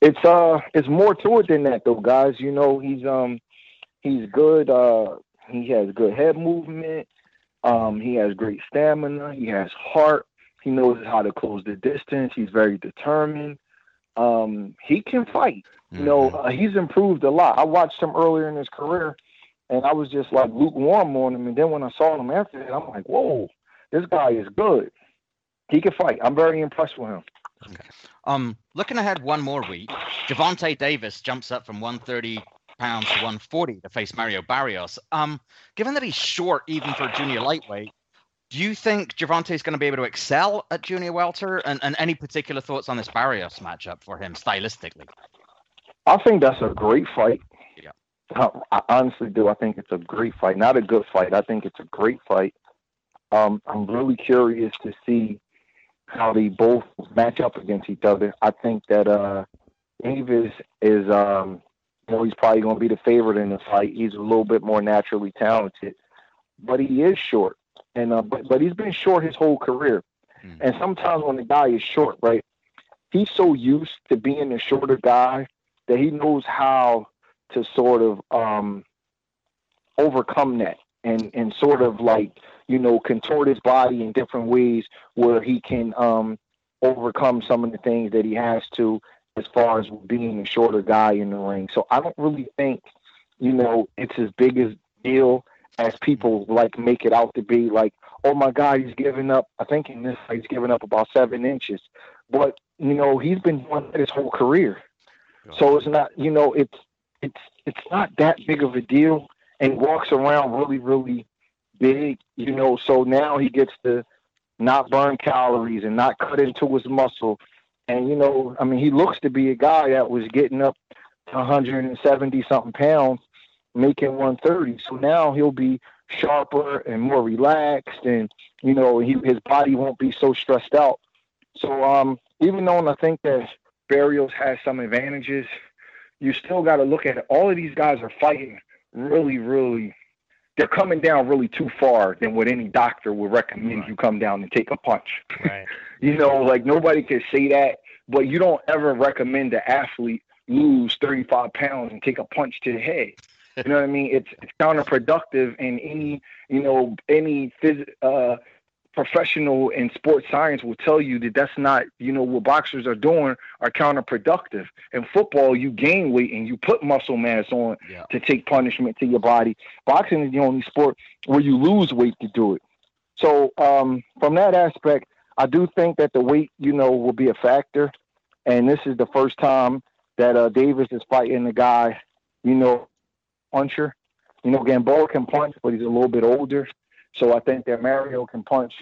It's uh, it's more to it than that, though, guys. You know, he's um, he's good. Uh, he has good head movement. Um, he has great stamina. He has heart. He knows how to close the distance. He's very determined. Um, he can fight. Mm-hmm. You know, mm-hmm. uh, he's improved a lot. I watched him earlier in his career, and I was just like lukewarm on him. And then when I saw him after that, I'm like, whoa, this guy is good. He can fight. I'm very impressed with him. Okay. Um, looking ahead one more week, Gervonta Davis jumps up from 130 pounds to 140 to face Mario Barrios. Um, given that he's short even for junior lightweight, do you think Gervonta is going to be able to excel at junior welter? And, and any particular thoughts on this Barrios matchup for him stylistically? I think that's a great fight. Yeah. I honestly do. I think it's a great fight. Not a good fight. I think it's a great fight. Um, I'm really curious to see how they both match up against each other. I think that uh, Davis is um, know he's probably going to be the favorite in the fight. He's a little bit more naturally talented, but he is short, and uh, but but he's been short his whole career. Mm. And sometimes when the guy is short, right, he's so used to being a shorter guy that he knows how to sort of um, overcome that and and sort of like you know contort his body in different ways where he can um, overcome some of the things that he has to as far as being a shorter guy in the ring. So I don't really think, you know, it's as big a deal as people like make it out to be. Like, oh my God, he's giving up. I think in this fight he's giving up about seven inches, but you know he's been doing that his whole career. So it's not, you know, it's it's it's not that big of a deal, and walks around really really big, you know. So now he gets to not burn calories and not cut into his muscle and you know, I mean, he looks to be a guy that was getting up to 170 something pounds, making 130. So now he'll be sharper and more relaxed, and you know, he, his body won't be so stressed out. So um, even though I think that Barrios has some advantages, you still got to look at it. All of these guys are fighting really, really. They're coming down really too far than what any doctor would recommend right. you come down and take a punch. Right. You know, like nobody can say that, but you don't ever recommend the athlete lose 35 pounds and take a punch to the head. You know what I mean? It's, it's counterproductive in any, you know, any phys- uh, professional in sports science will tell you that that's not, you know, what boxers are doing are counterproductive. In football, you gain weight and you put muscle mass on yeah. to take punishment to your body. Boxing is the only sport where you lose weight to do it. So um, from that aspect, I do think that the weight, you know, will be a factor. And this is the first time that uh, Davis is fighting the guy, you know, puncher. You know, Gamboa can punch, but he's a little bit older. So I think that Mario can punch,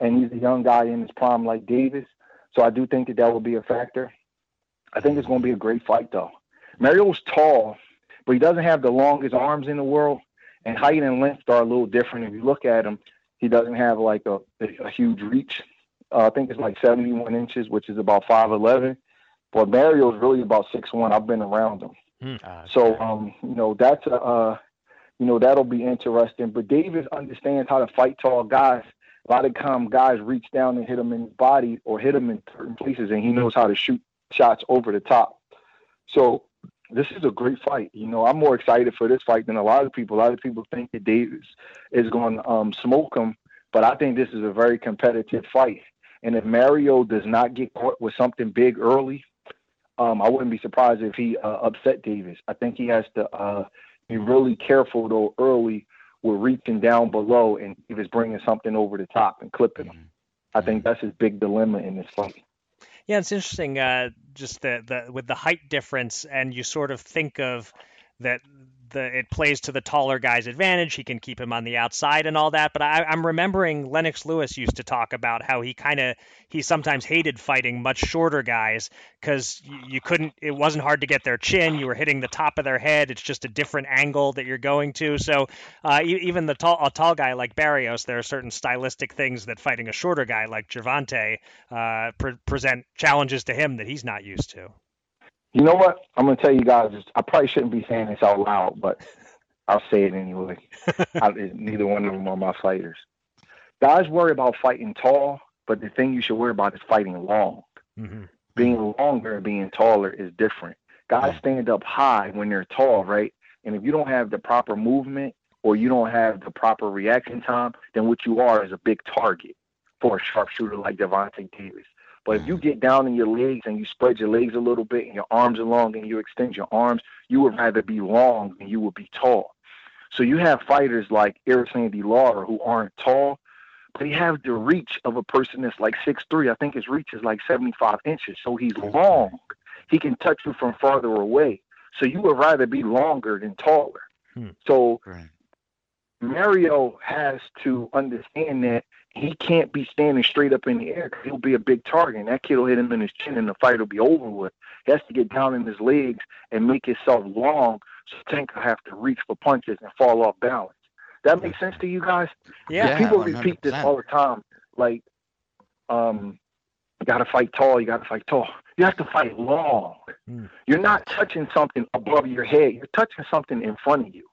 and he's a young guy in his prime like Davis. So I do think that that will be a factor. I think it's going to be a great fight, though. Mario's tall, but he doesn't have the longest arms in the world, and height and length are a little different. If you look at him, he doesn't have like a, a huge reach. Uh, I think it's like 71 inches, which is about 5'11. But Mario's really about 6'1. I've been around him. Uh, so, um, you know, that's a, uh, you know, that'll be interesting. But Davis understands how to fight tall guys. A lot of times guys reach down and hit him in his body or hit him in certain places, and he knows how to shoot shots over the top. So this is a great fight. You know, I'm more excited for this fight than a lot of people. A lot of people think that Davis is going to um, smoke him, but I think this is a very competitive fight. And if Mario does not get caught with something big early, um, I wouldn't be surprised if he uh, upset Davis. I think he has to uh, be really careful though early with reaching down below and Davis bringing something over the top and clipping him. I think mm-hmm. that's his big dilemma in this fight. Yeah, it's interesting. Uh, just the, the with the height difference, and you sort of think of that the it plays to the taller guy's advantage. He can keep him on the outside and all that. But I, am remembering Lennox Lewis used to talk about how he kind of he sometimes hated fighting much shorter guys because you, you, couldn't. It wasn't hard to get their chin. You were hitting the top of their head. It's just a different angle that you're going to. So uh, even the tall a tall guy like Barrios, there are certain stylistic things that fighting a shorter guy like Gervonta uh, pre- present challenges to him that he's not used to. You know what? I'm gonna tell you guys. I probably shouldn't be saying this out loud, but I'll say it anyway. I, neither one of them are my fighters. Guys worry about fighting tall, but the thing you should worry about is fighting long. Mm-hmm. Being longer and being taller is different. Guys stand up high when they're tall, right? And if you don't have the proper movement or you don't have the proper reaction time, then what you are is a big target for a sharpshooter like Gervonta Davis. But if you get down in your legs and you spread your legs a little bit and your arms are long and you extend your arms, you would rather be long than you would be tall. So you have fighters like Erislandy Lara who aren't tall, but he has the reach of a person that's like six three. I think his reach is like 75 inches. So he's long. He can touch you from farther away. So you would rather be longer than taller. Hmm. So right. Mario has to understand that he can't be standing straight up in the air because he'll be a big target. And that kid will hit him in his chin and the fight will be over with. He has to get down in his legs and make himself long so Tank will have to reach for punches and fall off balance. That makes sense to you guys? Yeah. People 100%. repeat this all the time. Like, um, you got to fight tall. You got to fight tall. You have to fight long. Mm. You're not touching something above your head. You're touching something in front of you.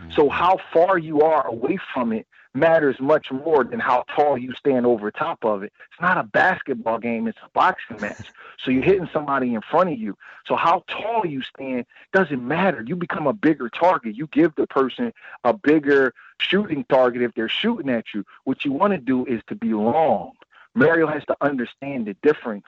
Mm. So how far you are away from it matters much more than how tall you stand over top of it. It's not a basketball game, it's a boxing match. So you're hitting somebody in front of you. So how tall you stand doesn't matter. You become a bigger target. You give the person a bigger shooting target if they're shooting at you. What you want to do is to be long. Mario has to understand the difference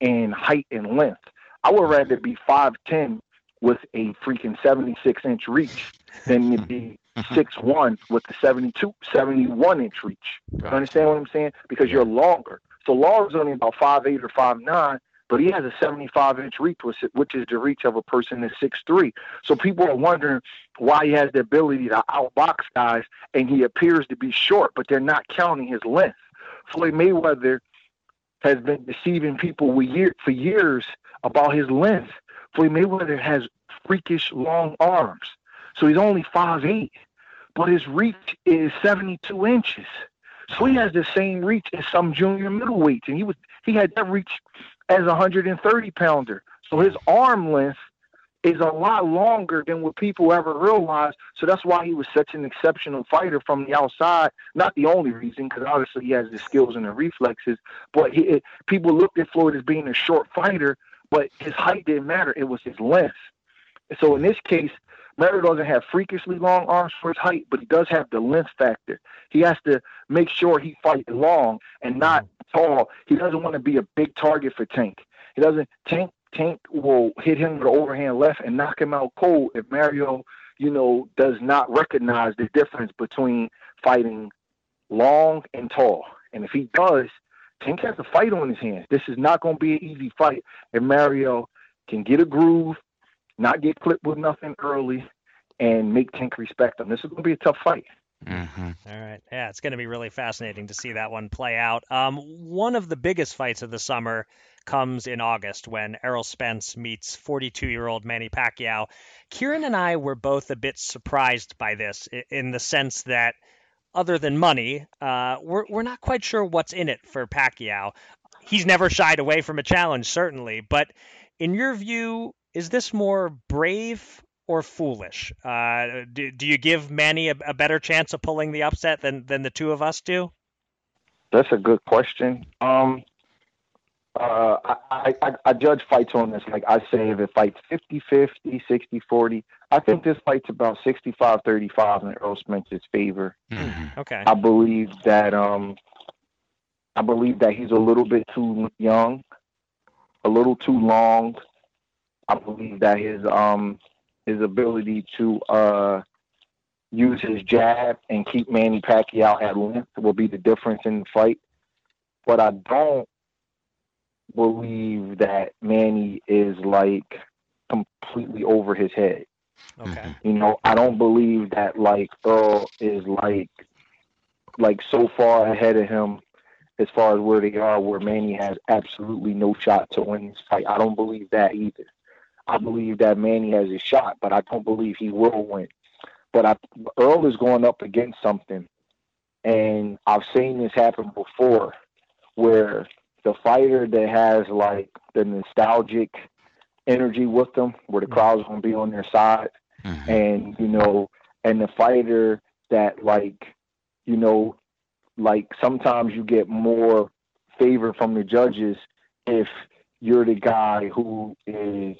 in height and length. I would rather be 5'10 with a freaking 76 inch reach than to be six one with the 72, 71 inch reach. You understand what I'm saying? Because you're longer. So Lara's only about five eight or five nine, but he has a 75 inch reach, which is the reach of a person that's six three. So people are wondering why he has the ability to outbox guys, and he appears to be short, but they're not counting his length. Floyd Mayweather has been deceiving people for years about his length. Floyd Mayweather has freakish long arms. So he's only five eight, but his reach is 72 inches. So he has the same reach as some junior middleweights, and he was he had that reach as a 130 pounder. So his arm length is a lot longer than what people ever realized. So that's why he was such an exceptional fighter from the outside. Not the only reason, because obviously he has the skills and the reflexes. But he, it, people looked at Floyd as being a short fighter, but his height didn't matter. It was his length. So in this case, Mario doesn't have freakishly long arms for his height, but he does have the length factor. He has to make sure he fights long and not tall. He doesn't want to be a big target for Tank. He doesn't Tank Tank will hit him with the overhand left and knock him out cold if Mario, you know, does not recognize the difference between fighting long and tall. And if he does, Tank has a fight on his hands. This is not going to be an easy fight if Mario can get a groove not get clipped with nothing early, and make Tank respect him. This is going to be a tough fight. Mm-hmm. All right. Yeah, it's going to be really fascinating to see that one play out. Um, one of the biggest fights of the summer comes in August when Errol Spence meets 42 year old Manny Pacquiao. Kieran and I were both a bit surprised by this in the sense that, other than money, uh, we're, we're not quite sure what's in it for Pacquiao. He's never shied away from a challenge, certainly. But in your view, is this more brave or foolish? Uh, do, do you give Manny a, a, better chance of pulling the upset than, than the two of us do? That's a good question. Um, uh, I, I, I judge fights on this. Like I say, if it fights 50 50, 60 40, I think this fight's about 65 35 in Earl Spence's favor. Mm-hmm. Okay. I believe that um, I believe that he's a little bit too young, a little too long. I believe that his um his ability to uh use his jab and keep Manny Pacquiao at length will be the difference in the fight. But I don't believe that Manny is like completely over his head. Okay. You know, I don't believe that like Earl is like like so far ahead of him as far as where they are, where Manny has absolutely no shot to win this fight. I don't believe that either. I believe that Manny has a shot, but I don't believe he will win. But I, Earl is going up against something, and I've seen this happen before, where the fighter that has like the nostalgic energy with them, where the crowd's gonna be on their side, mm-hmm. and you know, and the fighter that like, you know, like sometimes you get more favor from the judges if you're the guy who is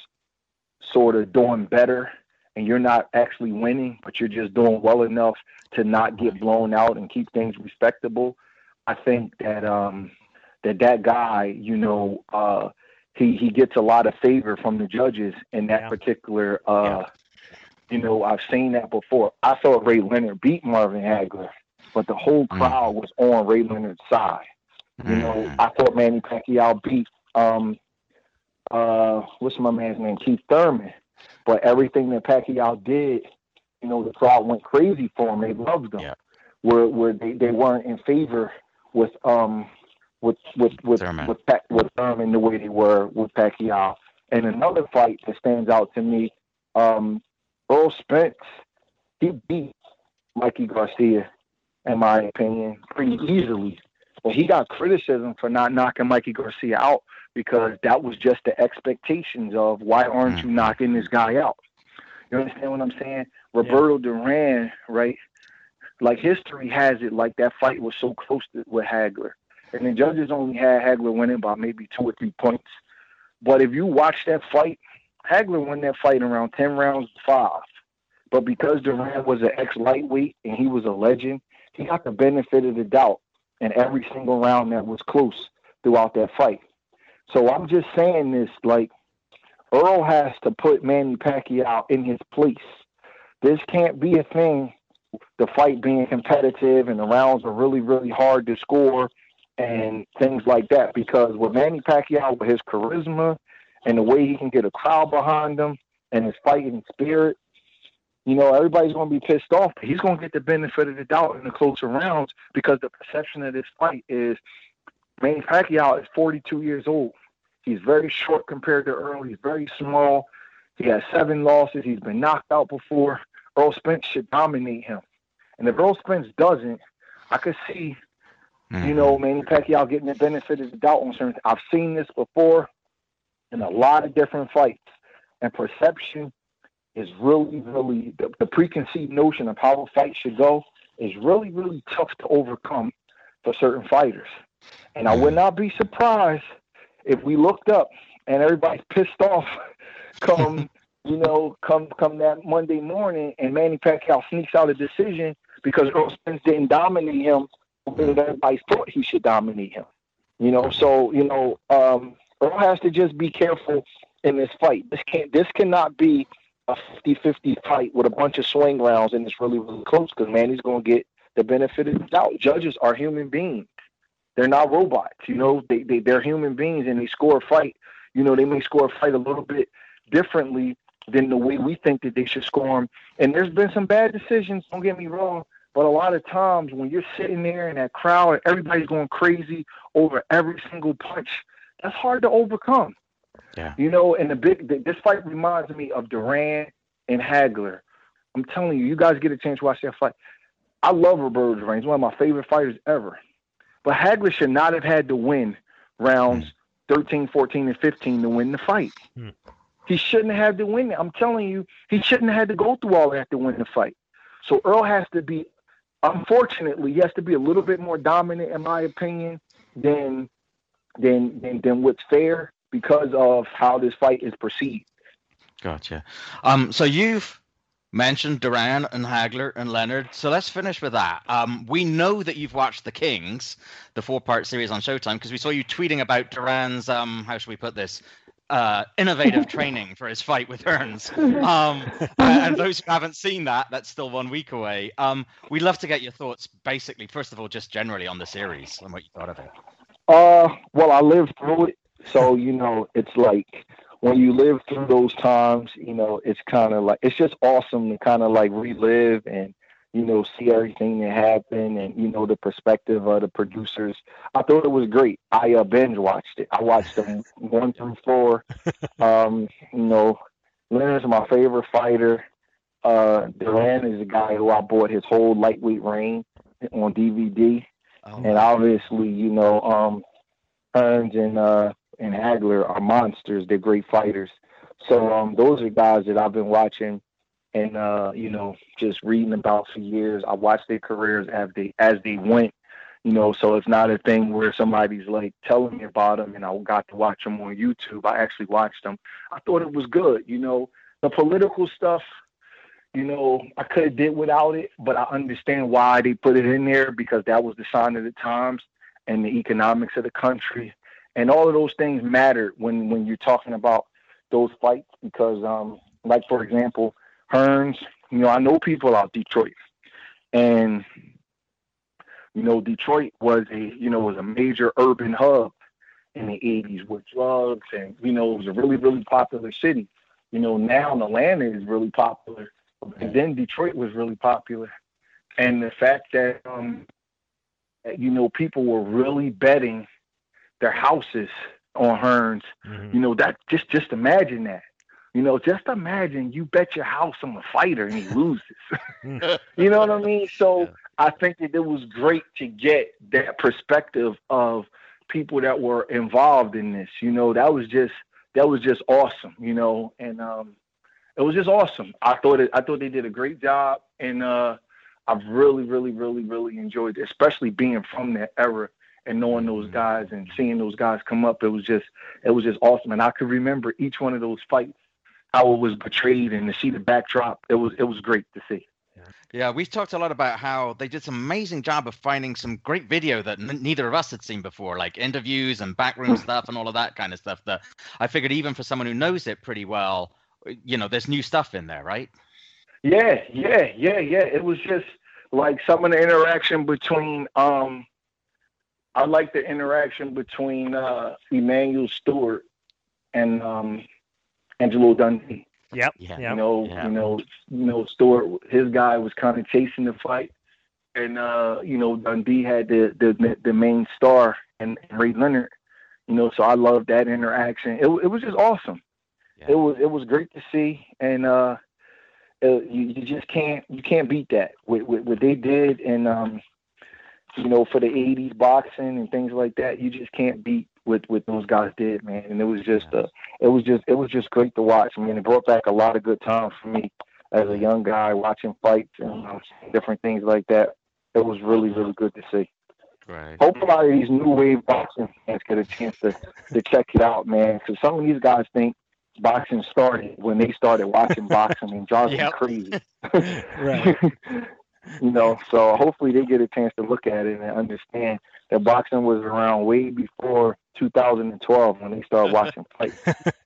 sort of doing better and you're not actually winning, but you're just doing well enough to not get blown out and keep things respectable. I think that um, that that guy, you know, uh, he he gets a lot of favor from the judges in that yeah. particular. Uh, yeah. You know, I've seen that before. I saw Ray Leonard beat Marvin Hagler, but the whole mm. crowd mm. was on Ray Leonard's side. You mm. know, I thought Manny Pacquiao beat um, uh, what's my man's name, Keith Thurman, but everything that Pacquiao did, you know, the crowd went crazy for him. They loved him. Yeah. Where where they, they weren't in favor with um with with with Thurman. with with, with Thurman the way they were with Pacquiao. And another fight that stands out to me, um, Earl Spence, he beat Mikey Garcia, in my opinion, pretty easily. But he got criticism for not knocking Mikey Garcia out because that was just the expectations of why aren't you mm-hmm. knocking this guy out? You understand what I'm saying? Roberto yeah. Duran, right? Like history has it, like that fight was so close to, with Hagler and the judges only had Hagler winning by maybe two or three points. But if you watch that fight, Hagler won that fight around ten rounds to five. But because Duran was an ex lightweight and he was a legend, he got the benefit of the doubt in every single round that was close throughout that fight. So I'm just saying this like Earl has to put Manny Pacquiao in his place. This can't be a thing. The fight being competitive and the rounds are really, really hard to score and things like that. Because with Manny Pacquiao, with his charisma and the way he can get a crowd behind him and his fighting spirit, you know, everybody's going to be pissed off. But he's going to get the benefit of the doubt in the closer rounds because the perception of this fight is Manny Pacquiao is 42 years old. He's very short compared to Earl. He's very small. He has seven losses. He's been knocked out before. Earl Spence should dominate him. And if Earl Spence doesn't, I could see Mm-hmm. You know, Manny Pacquiao getting the benefit of the doubt on certain. I've seen this before in a lot of different fights, and perception is really, really the, the preconceived notion of how a fight should go is really, really tough to overcome for certain fighters. And I would mm-hmm. not be surprised if we looked up and everybody's pissed off come you know come come that Monday morning and Manny Pacquiao sneaks out a decision because Earl Spence didn't dominate him everybody thought he should dominate him. You know, so you know, um, Earl has to just be careful in this fight. This can't. This cannot be a 50-50 fight with a bunch of swing rounds and it's really really close because man, he's going to get the benefit of the doubt. Judges are human beings. They're not robots. You know, they, they they're human beings and they score a fight. You know, they may score a fight a little bit differently than the way we think that they should score them. And there's been some bad decisions. Don't get me wrong, But a lot of times when you're sitting there in that crowd and everybody's going crazy over every single punch, that's hard to overcome. Yeah. You know, and the big this fight reminds me of Duran and Hagler. I'm telling you, you guys get a chance to watch that fight. I love Roberto Duran. He's one of my favorite fighters ever. But Hagler should not have had to win rounds mm. 13, 14, and 15 to win the fight. Mm. He shouldn't have to win it. I'm telling you, he shouldn't have had to go through all that to win the fight. So Earl has to be, unfortunately, he has to be a little bit more dominant, in my opinion, than than than, than what's fair because of how this fight is perceived. Gotcha. Um, so you've mentioned Duran and Hagler and Leonard. So let's finish with that. Um, we know that you've watched The Kings, the four-part series on Showtime, because we saw you tweeting about Duran's. Um, how should we put this? Uh, innovative training for his fight with Hearns. Um, and those who haven't seen that, that's still one week away. Um, we'd love to get your thoughts, basically, first of all, just generally on the series and what you thought of it. Uh, well, I lived through it, so you know, it's like when you live through those times, you know, it's kind of like it's just awesome to kind of like relive and you know see everything that happened and you know the perspective of the producers. I thought it was great. I uh, binge watched it. I watched them one through four. Um, you know, Leonard's my favorite fighter. Uh, Duran is a guy who I bought his whole lightweight reign on DVD, oh, and obviously, you know, um, Hearns and uh, and Hagler are monsters. They're great fighters. So um, those are guys that I've been watching and uh, you know just reading about for years. I watched their careers as they as they went. You know, so it's not a thing where somebody's like telling me about them and I got to watch them on YouTube. I actually watched them. I thought it was good. You know, the political stuff. You know, I could have did without it, but I understand why they put it in there because that was the sign of the times and the economics of the country and all of those things matter when when you're talking about those fights because um like for example Hearns you know I know people out Detroit. And you know Detroit was a you know was a major urban hub in the 80s with drugs and you know it was a really really popular city. You know now Atlanta is really popular and then Detroit was really popular. And the fact that um you know people were really betting their houses on Hearns. Mm-hmm. You know, that just just imagine that. You know, just imagine you bet your house on a fighter and he loses. you know what I mean? So yeah. I think that it was great to get that perspective of people that were involved in this. You know, that was just that was just awesome. You know, and um, it was just awesome. I thought it, I thought they did a great job, and uh, I've really, really, really, really enjoyed it, especially being from that era and knowing those mm-hmm. guys and seeing those guys come up, it was just it was just awesome. And I could remember each one of those fights, how it was betrayed, and to see the backdrop, it was it was great to see. Yeah, we've talked a lot about how they did some amazing job of finding some great video that n- neither of us had seen before, like interviews and backroom stuff and all of that kind of stuff. That I figured even for someone who knows it pretty well, you know, there's new stuff in there, right? Yeah, yeah, yeah, yeah. It was just like some of the interaction between um I like the interaction between uh, Emanuel Steward and um, Angelo Dundee. Yep. Yeah. You know, yeah. you know, you know, Steward. His guy was kind of chasing the fight, and uh, you know, Dundee had the the the main star and Ray Leonard. You know, so I loved that interaction. It it was just awesome. Yeah. It was it was great to see, and uh, it, you, you just can't you can't beat that. What, what, what they did, and um, you know, for the '80s boxing and things like that, you just can't beat what what those guys did, man. And it was just uh, it was just it was just great to watch. I mean, it brought back a lot of good times for me as a young guy watching fights and um, different things like that. It was really really good to see. Right. Hope a lot of these new wave boxing fans get a chance to to check it out, man. Because some of these guys think boxing started when they started watching boxing and drives yep. me crazy. right. you know, so hopefully they get a chance to look at it and understand that boxing was around way before 2012 when they started watching fights.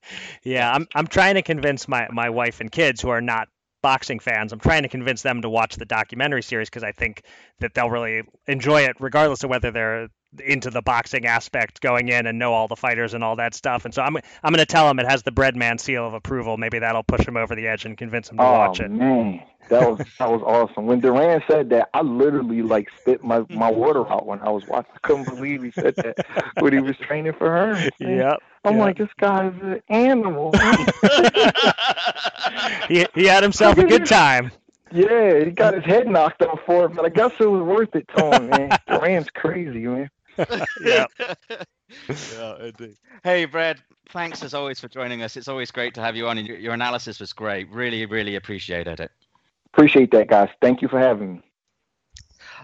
yeah, I'm I'm trying to convince my my wife and kids who are not boxing fans. I'm trying to convince them to watch the documentary series because I think that they'll really enjoy it, regardless of whether they're into the boxing aspect going in and know all the fighters and all that stuff. And so I'm I'm going to tell him it has the Breadman seal of approval. Maybe that'll push him over the edge and convince him to oh, watch it. man, that was that was awesome. When Duran said that, I literally like spit my my water out when I was watching. I couldn't believe he said that when he was training for her. Yep. I'm yep. like, this guy's an animal. he he had himself a good time. Yeah, he got his head knocked off for it, but I guess it was worth it to him, man. Duran's crazy, man. yeah. yeah, indeed. Hey, Bread, thanks as always for joining us. It's always great to have you on, and your, your analysis was great. Really, really appreciated it. Appreciate that, guys. Thank you for having me.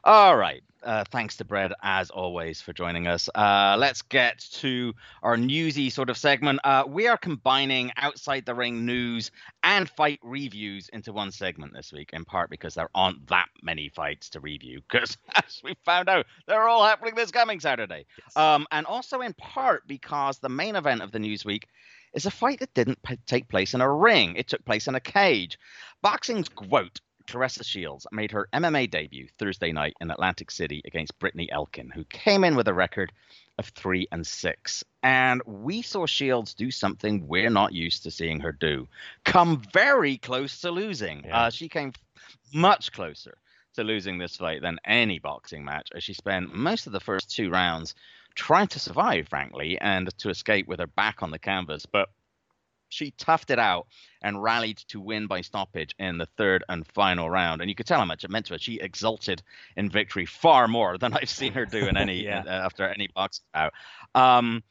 All right. Uh, thanks to Bread, as always, for joining us. Uh, let's get to our newsy sort of segment. Uh, we are combining outside the ring news and fight reviews into one segment this week, in part because there aren't that many fights to review, because as we found out, they're all happening this coming Saturday. Yes. Um, and also in part because the main event of the news week is a fight that didn't p- take place in a ring, it took place in a cage. Boxing's GOAT Claressa Shields made her MMA debut Thursday night in Atlantic City against Brittney Elkin, who came in with a record of three and six. And we saw Shields do something we're not used to seeing her do come very close to losing. Yeah. Uh, she came much closer to losing this fight than any boxing match, as she spent most of the first two rounds trying to survive, frankly, and to escape with her back on the canvas. But she toughed it out and rallied to win by stoppage in the third and final round. And you could tell how much it meant to her. She exulted in victory far more than I've seen her do in any yeah. uh, after any box out. Um,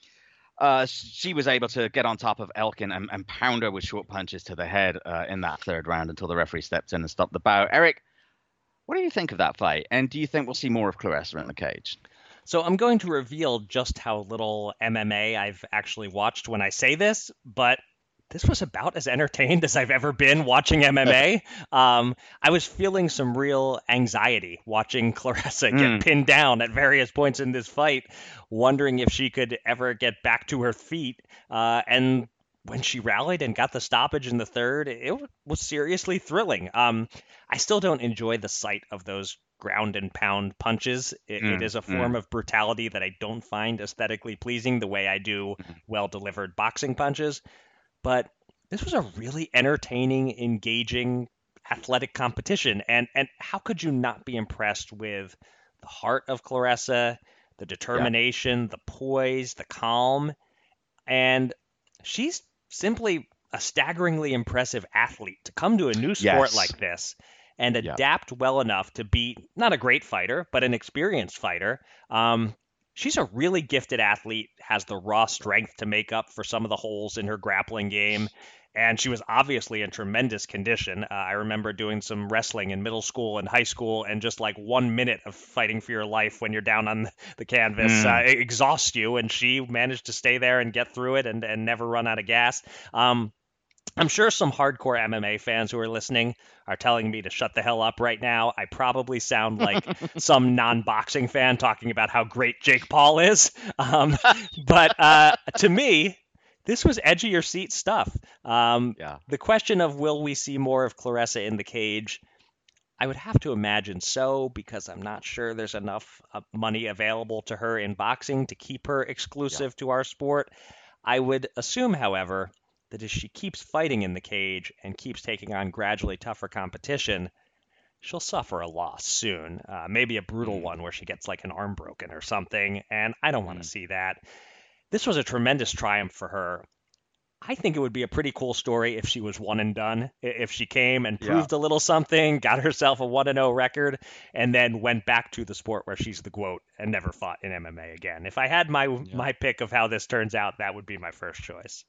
uh, she was able to get on top of Elkin and, and pound her with short punches to the head uh, in that third round until the referee stepped in and stopped the bout. Eric, what do you think of that fight? And do you think we'll see more of Claressa in the cage? So I'm going to reveal just how little MMA I've actually watched when I say this, but this was about as entertained as I've ever been watching MMA. um, I was feeling some real anxiety watching Claressa get mm. pinned down at various points in this fight, wondering if she could ever get back to her feet. Uh, and when she rallied and got the stoppage in the third, it was seriously thrilling. Um, I still don't enjoy the sight of those ground and pound punches. It, mm, it is a form mm. of brutality that I don't find aesthetically pleasing the way I do mm-hmm. well delivered boxing punches but this was a really entertaining, engaging athletic competition. And and how could you not be impressed with the heart of Claressa, the determination, yeah. the poise, the calm, and she's simply a staggeringly impressive athlete to come to a new sport yes. like this and adapt yeah. well enough to be not a great fighter, but an experienced fighter. Um, she's a really gifted athlete, has the raw strength to make up for some of the holes in her grappling game. And she was obviously in tremendous condition. Uh, I remember doing some wrestling in middle school and high school, and just like one minute of fighting for your life when you're down on the canvas mm. uh, exhausts you. And she managed to stay there and get through it and, and never run out of gas. Um, I'm sure some hardcore MMA fans who are listening are telling me to shut the hell up right now. I probably sound like some non boxing fan talking about how great Jake Paul is. Um, but uh, to me, this was edge of your seat stuff. Um, yeah. The question of will we see more of Claressa in the cage? I would have to imagine so because I'm not sure there's enough uh, money available to her in boxing to keep her exclusive yeah. to our sport. I would assume, however, that as she keeps fighting in the cage and keeps taking on gradually tougher competition, she'll suffer a loss soon. Uh, maybe a brutal mm. one where she gets like an arm broken or something, and I don't want to mm. see that. This was a tremendous triumph for her. I think it would be a pretty cool story if she was one and done. If she came and proved yeah. a little something, got herself a 1 0 record, and then went back to the sport where she's the GOAT and never fought in MMA again. If I had my yeah. my pick of how this turns out, that would be my first choice.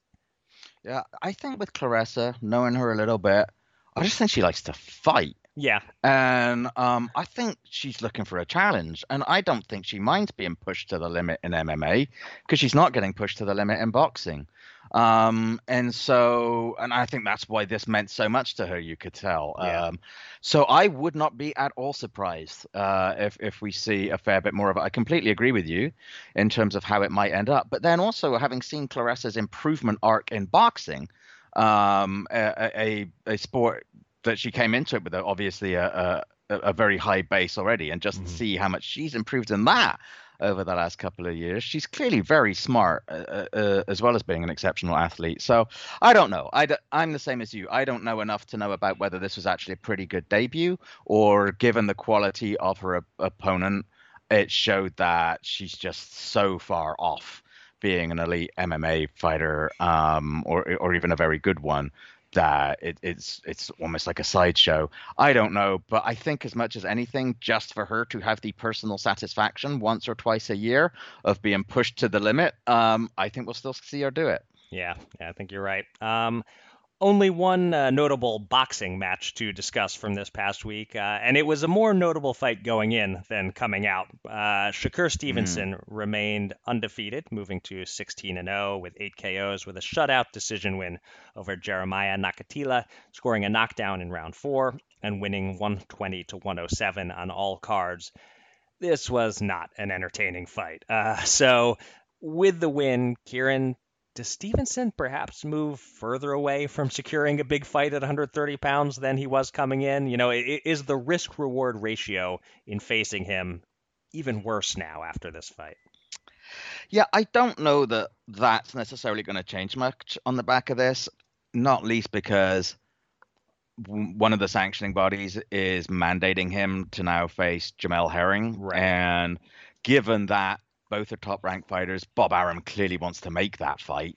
Yeah, I think with Claressa, knowing her a little bit, I just think she likes to fight. Yeah. And um, I think she's looking for a challenge. And I don't think she minds being pushed to the limit in MMA because she's not getting pushed to the limit in boxing. Um, and so, and I think that's why this meant so much to her. You could tell. Yeah. Um, so I would not be at all surprised uh, if if we see a fair bit more of it. I completely agree with you in terms of how it might end up. But then also having seen Claressa's improvement arc in boxing, um, a, a, a sport that she came into it with obviously a, a, a very high base already, and just mm-hmm. see how much she's improved in that over the last couple of years. She's clearly very smart, uh, uh, uh as well as being an exceptional athlete. So I don't know. I d- I'm the same as you. I don't know enough to know about whether this was actually a pretty good debut, or given the quality of her op- opponent, it showed that she's just so far off being an elite MMA fighter, um, or or even a very good one it, it's it's almost like a sideshow. I don't know, but I think as much as anything, just for her to have the personal satisfaction once or twice a year of being pushed to the limit, um, I think we'll still see her do it. Yeah, yeah, I think you're right. Um, only one uh, notable boxing match to discuss from this past week, uh, and it was a more notable fight going in than coming out. Uh, Shakur Stevenson mm. remained undefeated, moving to 16 and 0 with eight KOs, with a shutout decision win over Jeremiah Nakathila, scoring a knockdown in round four and winning 120 to 107 on all cards. This was not an entertaining fight. Uh, so, with the win, Kieran does Stevenson perhaps move further away from securing a big fight at 130 pounds than he was coming in? You know, is the risk reward ratio in facing him even worse now after this fight? Yeah, I don't know that that's necessarily going to change much on the back of this, not least because one of the sanctioning bodies is mandating him to now face Jamel Herring. Right. And given that both are top ranked fighters. Bob Arum clearly wants to make that fight.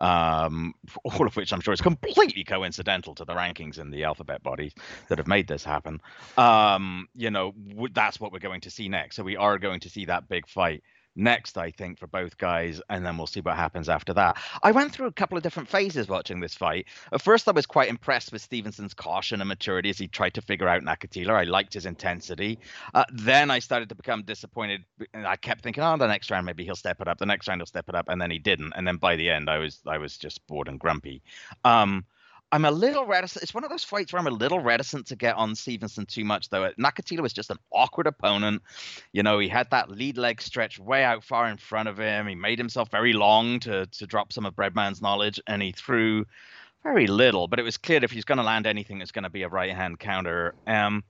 Um, all of which I'm sure is completely coincidental to the rankings in the alphabet bodies that have made this happen. Um, you know, w- that's what we're going to see next. So we are going to see that big fight next, I think, for both guys, and then we'll see what happens after that. I went through a couple of different phases watching this fight. At first, I was quite impressed with Stevenson's caution and maturity as he tried to figure out Nakathila. I liked his intensity. Uh, then I started to become disappointed. And I kept thinking, oh, the next round maybe he'll step it up. The next round he'll step it up, and then he didn't. And then by the end, I was I was just bored and grumpy. Um, I'm a little reticent. It's one of those fights where I'm a little reticent to get on Stevenson too much, though. Nakathila was just an awkward opponent. You know, he had that lead leg stretch way out far in front of him. He made himself very long to to drop some of Breadman's knowledge, and he threw very little. But it was clear if he's going to land anything, it's going to be a right hand counter. Um,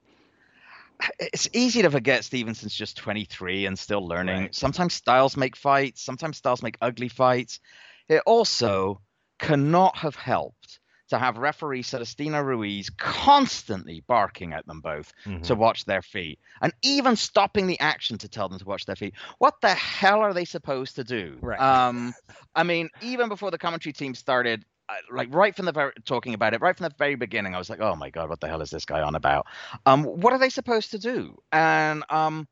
it's easy to forget Stevenson's just 23 and still learning. Right. Sometimes styles make fights. Sometimes styles make ugly fights. It also cannot have helped to have referee Celestino Ruiz constantly barking at them both mm-hmm. to watch their feet and even stopping the action to tell them to watch their feet. What the hell are they supposed to do? Right. Um, I mean, even before the commentary team started, like right from the very talking about it right from the very beginning i was like oh my god what the hell is this guy on about um what are they supposed to do and um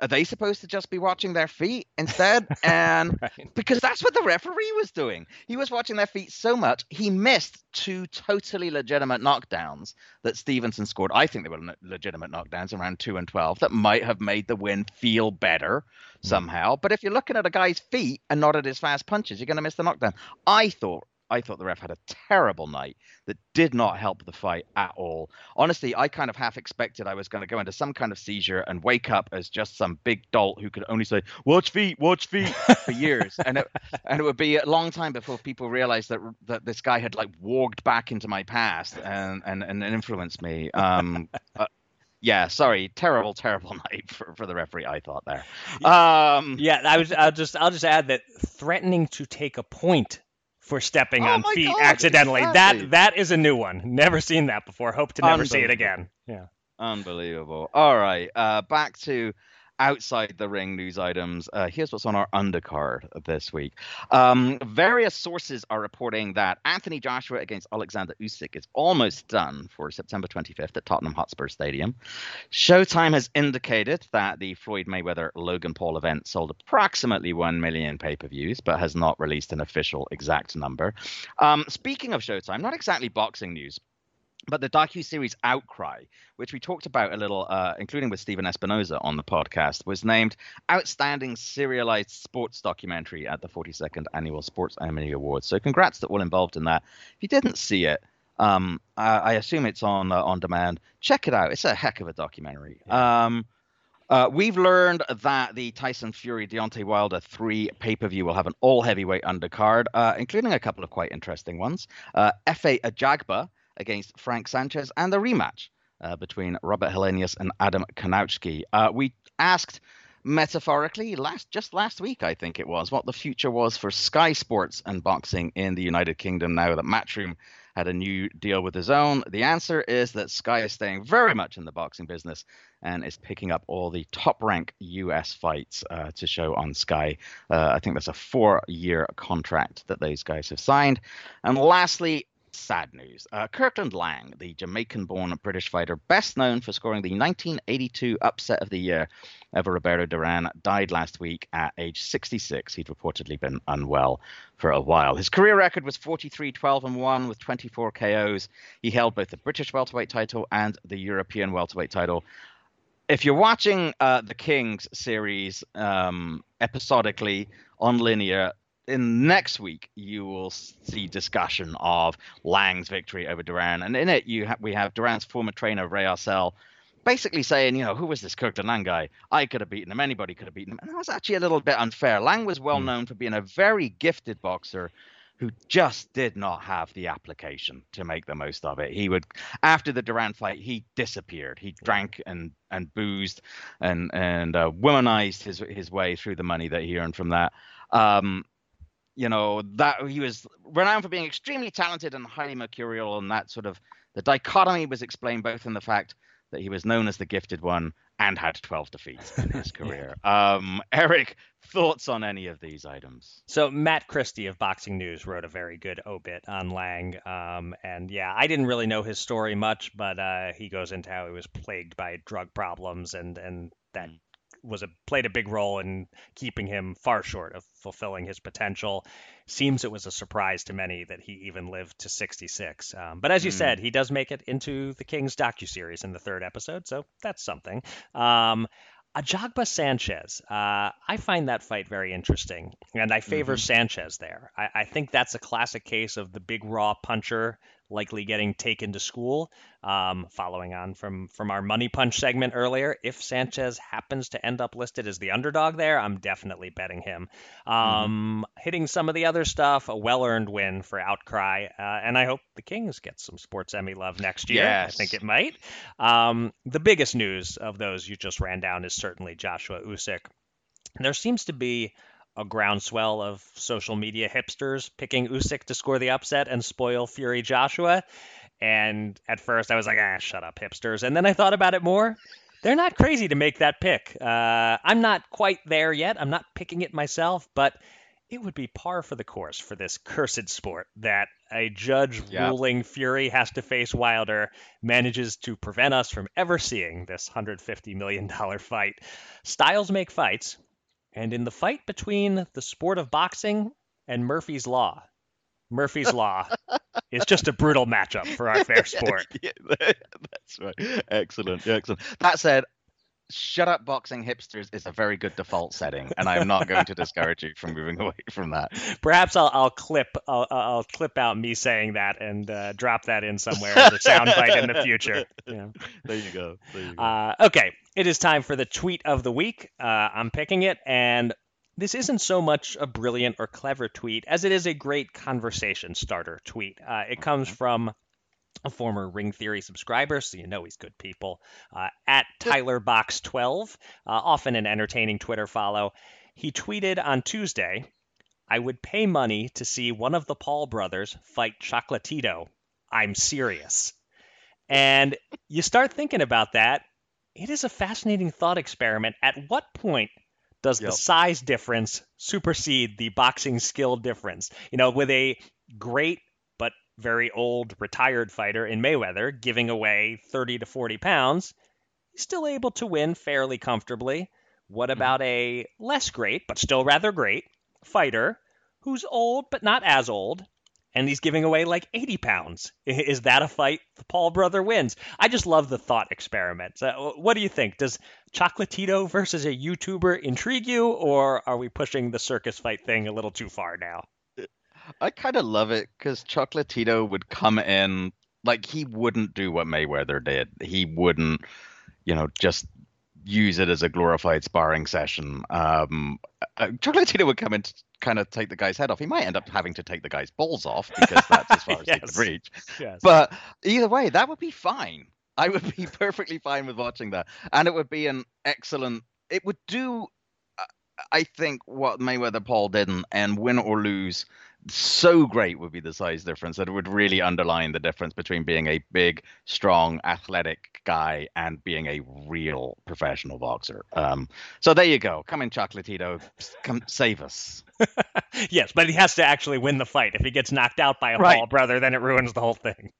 are they supposed to just be watching their feet instead? And right. because that's what the referee was doing. He was watching their feet so much, he missed two totally legitimate knockdowns that Stevenson scored. I think they were legitimate knockdowns around 2 and 12 that might have made the win feel better hmm. somehow. But if you're looking at a guy's feet and not at his fast punches, you're going to miss the knockdown. I thought I thought the ref had a terrible night that did not help the fight at all. Honestly, I kind of half expected I was going to go into some kind of seizure and wake up as just some big dolt who could only say "watch feet, watch feet" for years, and it and it would be a long time before people realized that that this guy had like walked back into my past and and, and influenced me. Um, uh, yeah, sorry, terrible, terrible night for, for the referee. I thought there. Um, yeah, I was. I'll just I'll just add that threatening to take a point for stepping oh on feet God, accidentally. Exactly. That that is a new one. Never seen that before. Hope to never see it again. Yeah. Unbelievable. All right, uh, back to outside the ring news items, uh, here's what's on our undercard this week. Um, various sources are reporting that Anthony Joshua against Alexander Usyk is almost done for September 25th at Tottenham Hotspur Stadium. Showtime has indicated that the Floyd Mayweather Logan Paul event sold approximately 1 million pay per views, but has not released an official exact number. Um, speaking of Showtime, not exactly boxing news, but the docu series Outcry, which we talked about a little, uh, including with Stephen Espinoza on the podcast, was named Outstanding Serialized Sports Documentary at the 42nd Annual Sports Emmy Awards. So, congrats to all involved in that. If you didn't see it, um, I, I, assume it's on uh, on demand. Check it out. It's a heck of a documentary. Yeah. Um, uh, we've learned that the Tyson Fury Deontay Wilder 3 pay per view will have an all heavyweight undercard, uh, including a couple of quite interesting ones. Uh, Efe Ajagba against Frank Sanchez, and the rematch uh, between Robert Helenius and Adam Kownacki. Uh, we asked metaphorically last just last week I think it was what the future was for Sky Sports and boxing in the United Kingdom now that Matchroom had a new deal with DAZN? The answer is that Sky is staying very much in the boxing business and is picking up all the top rank US fights uh, to show on Sky. Uh, I think that's a four year contract that those guys have signed. And lastly, sad news. Uh, Kirkland Laing, the Jamaican born British fighter, best known for scoring the 1982 upset of the year over Roberto Duran, died last week at age 66. He'd reportedly been unwell for a while. His career record was 43 12 and 1 with 24 KOs. He held both the British welterweight title and the European welterweight title. If you're watching uh, the Kings series um, episodically on linear, in next week you will see discussion of Laing's victory over Duran, and in it you ha- we have Duran's former trainer Ray Arcel basically saying, you know, who was this Kirk Laing guy? I could have beaten him. Anybody could have beaten him. And that was actually a little bit unfair. Lang was well mm. known for being a very gifted boxer who just did not have the application to make the most of it. He would, after the Duran fight, he disappeared. He drank and and boozed and and uh, womanized his his way through the money that he earned from that. Um, you know that he was renowned for being extremely talented and highly mercurial, and that sort of the dichotomy was explained both in the fact that he was known as the gifted one and had 12 defeats in his career. yeah. um, Eric, thoughts on any of these items? So Matt Christie of Boxing News wrote a very good obit on Laing um, and yeah, I didn't really know his story much, but uh, he goes into how he was plagued by drug problems and and that mm was a played a big role in keeping him far short of fulfilling his potential. Seems it was a surprise to many that he even lived to 66. Um, but as you mm. said, he does make it into the King's docu series in the third episode, so that's something. Um, Ajagba Sanchez, uh, I find that fight very interesting, and I favor mm-hmm. Sanchez there. I, I, think that's a classic case of the big raw puncher likely getting taken to school. Um, following on from from our money punch segment earlier, if Sanchez happens to end up listed as the underdog there, I'm definitely betting him. Mm-hmm. Um, mm-hmm. Hitting some of the other stuff, a well earned win for Outcry, uh, and I hope the Kings get some Sports Emmy love next year. Yes. I think it might. Um, the biggest news of those you just ran down is certainly Joshua Usyk. There seems to be a groundswell of social media hipsters picking Usyk to score the upset and spoil Fury Joshua. And at first I was like, ah, shut up, hipsters. And then I thought about it more. They're not crazy to make that pick. Uh, I'm not quite there yet. I'm not picking it myself, but it would be par for the course for this cursed sport that a judge yep. ruling Fury has to face Wilder manages to prevent us from ever seeing this $150 million fight. Styles make fights, and in the fight between the sport of boxing and Murphy's Law, Murphy's Law is just a brutal matchup for our fair sport. yeah, that's right. Excellent. Excellent. That said, shut up boxing hipsters is a very good default setting and i'm not going to discourage you from moving away from that perhaps i'll, I'll clip I'll, I'll clip out me saying that and uh, drop that in somewhere as a soundbite in the future yeah. there you go, there you go. Uh, okay it is time for the tweet of the week uh, i'm picking it and this isn't so much a brilliant or clever tweet as it is a great conversation starter tweet. Uh, it comes from a former Ring Theory subscriber, so you know he's good people, uh, at TylerBox12, uh, often an entertaining Twitter follow. He tweeted on Tuesday, I would pay money to see one of the Paul brothers fight Chocolatito. I'm serious. And you start thinking about that. It is a fascinating thought experiment. At what point does yep. the size difference supersede the boxing skill difference? You know, with a great very old retired fighter in Mayweather giving away 30 to 40 pounds, he's still able to win fairly comfortably. What mm-hmm. about a less great, but still rather great fighter who's old but not as old? And he's giving away like 80 pounds. Is that a fight the Paul brother wins? I just love the thought experiment. Uh, what do you think? Does Chocolatito versus a YouTuber intrigue you, or are we pushing the circus fight thing a little too far now? I kind of love it because Chocolatito would come in like he wouldn't do what Mayweather did. He wouldn't, you know, just use it as a glorified sparring session. Um, uh, Chocolatito would come in to kind of take the guy's head off. He might end up having to take the guy's balls off because that's as far as yes. he can reach. Yes. But either way, that would be fine. I would be perfectly fine with watching that, and it would be an excellent. It would do I think what Mayweather Paul didn't, and win or lose, so great would be the size difference that it would really underline the difference between being a big, strong, athletic guy and being a real professional boxer. Um, so there you go. Come in, Chocolatito. Come save us. yes, but he has to actually win the fight. If he gets knocked out by a right. Paul brother, then it ruins the whole thing.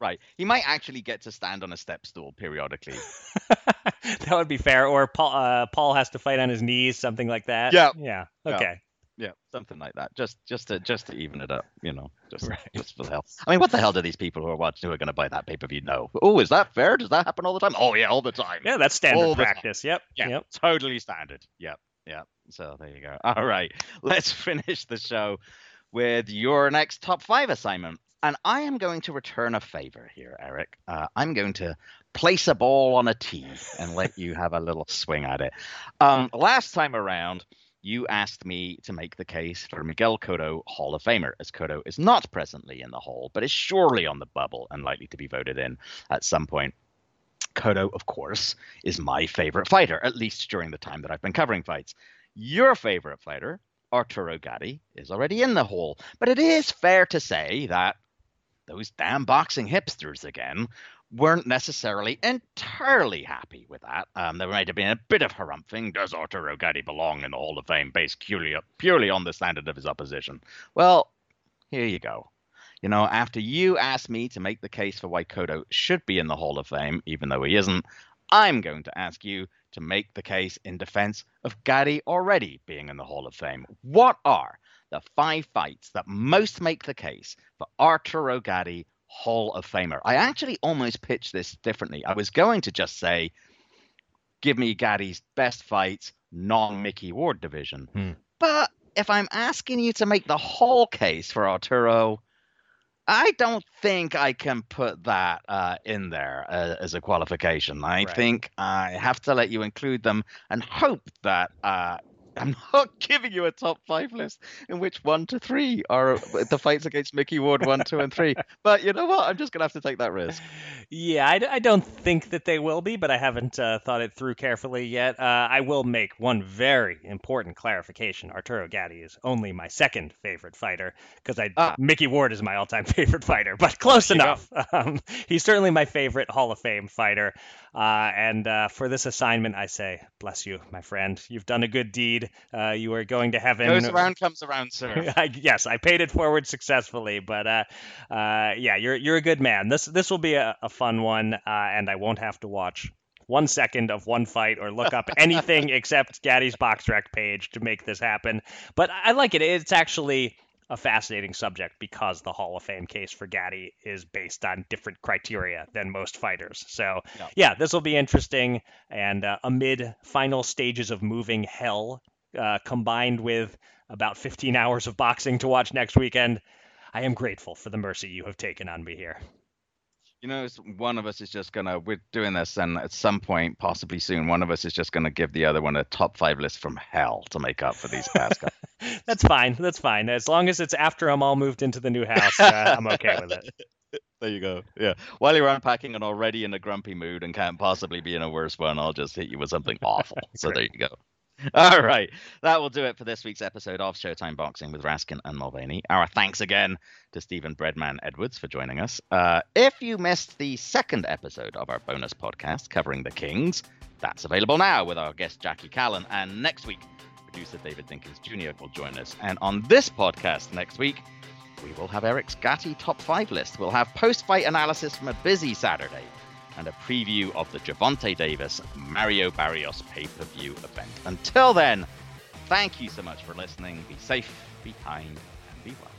Right. He might actually get to stand on a step stool periodically. that would be fair. Or Paul, uh, Paul has to fight on his knees, something like that. Yeah. Yeah. Okay. Yeah. something like that. Just, just to, just to even it up. You know, just, right. just for the hell. I mean, what the hell do these people who are watching who are going to buy that pay per view know? Oh, is that fair? Does that happen all the time? Oh yeah, all the time. Yeah, that's standard all practice. Yep. Yeah. Yep. Totally standard. Yep. Yep. So there you go. All right, let's finish the show with your next top five assignment. And I am going to return a favor here, Eric. Uh, I'm going to place a ball on a tee and let you have a little swing at it. Um, last time around, you asked me to make the case for Miguel Cotto Hall of Famer, as Cotto is not presently in the Hall, but is surely on the bubble and likely to be voted in at some point. Cotto, of course, is my favorite fighter, at least during the time that I've been covering fights. Your favorite fighter, Arturo Gatti, is already in the hall, but it is fair to say that those damn boxing hipsters again weren't necessarily entirely happy with that. Um, there might have been a bit of harumphing. Does Arturo Gatti belong in the Hall of Fame based purely, purely on the standard of his opposition? Well, here you go. You know, after you asked me to make the case for why Cotto should be in the Hall of Fame, even though he isn't, I'm going to ask you to make the case in defense of Gatti already being in the Hall of Fame. What are the five fights that most make the case for Arturo Gatti Hall of Famer. I actually almost pitched this differently. I was going to just say, give me Gatti's best fights, non Micky Ward division. Hmm. But if I'm asking you to make the whole case for Arturo, I don't think I can put that uh, in there uh, as a qualification. I right. think I have to let you include them and hope that uh, I'm not giving you a top five list in which one to three are the fights against Micky Ward one, two, and three. But you know what? I'm just gonna have to take that risk. Yeah, I, I don't think that they will be, but I haven't uh, thought it through carefully yet. Uh, I will make one very important clarification. Arturo Gatti is only my second favorite fighter because I ah. Micky Ward is my all-time favorite fighter, but close enough. Um, he's certainly my favorite Hall of Fame fighter. Uh, and uh, for this assignment, I say, bless you, my friend. You've done a good deed. Uh, you are going to heaven. Goes around, comes around, sir. I, yes, I paid it forward successfully, but uh, uh, yeah, you're you're a good man. This this will be a, a fun one, uh, and I won't have to watch one second of one fight or look up anything except Gatti's box BoxRec page to make this happen. But I like it. It's actually a fascinating subject because the Hall of Fame case for Gatti is based on different criteria than most fighters. So, yeah, yeah this will be interesting. And uh, amid final stages of moving hell, uh, combined with about 15 hours of boxing to watch next weekend, I am grateful for the mercy you have taken on me here. You know, one of us is just gonna. We're doing this, and at some point, possibly soon, one of us is just gonna give the other one a top five list from hell to make up for these past. That's fine. That's fine. As long as it's after I'm all moved into the new house, uh, I'm okay with it. There you go. Yeah. While you're unpacking and already in a grumpy mood and can't possibly be in a worse one, I'll just hit you with something awful. so there you go. All right. That will do it for this week's episode of Showtime Boxing with Raskin and Mulvaney. Our thanks again to Stephen Breadman Edwards for joining us. Uh, if you missed the second episode of our bonus podcast covering the Kings, that's available now with our guest Jackie Kallen. And next week, producer David Dinkins Jr. will join us. And on this podcast next week, we will have Eric's Gatti top five list. We'll have post fight analysis from a busy Saturday and a preview of the Gervonta Davis Mario Barrios pay per view event. Until then, thank you so much for listening. Be safe, be kind, and be well.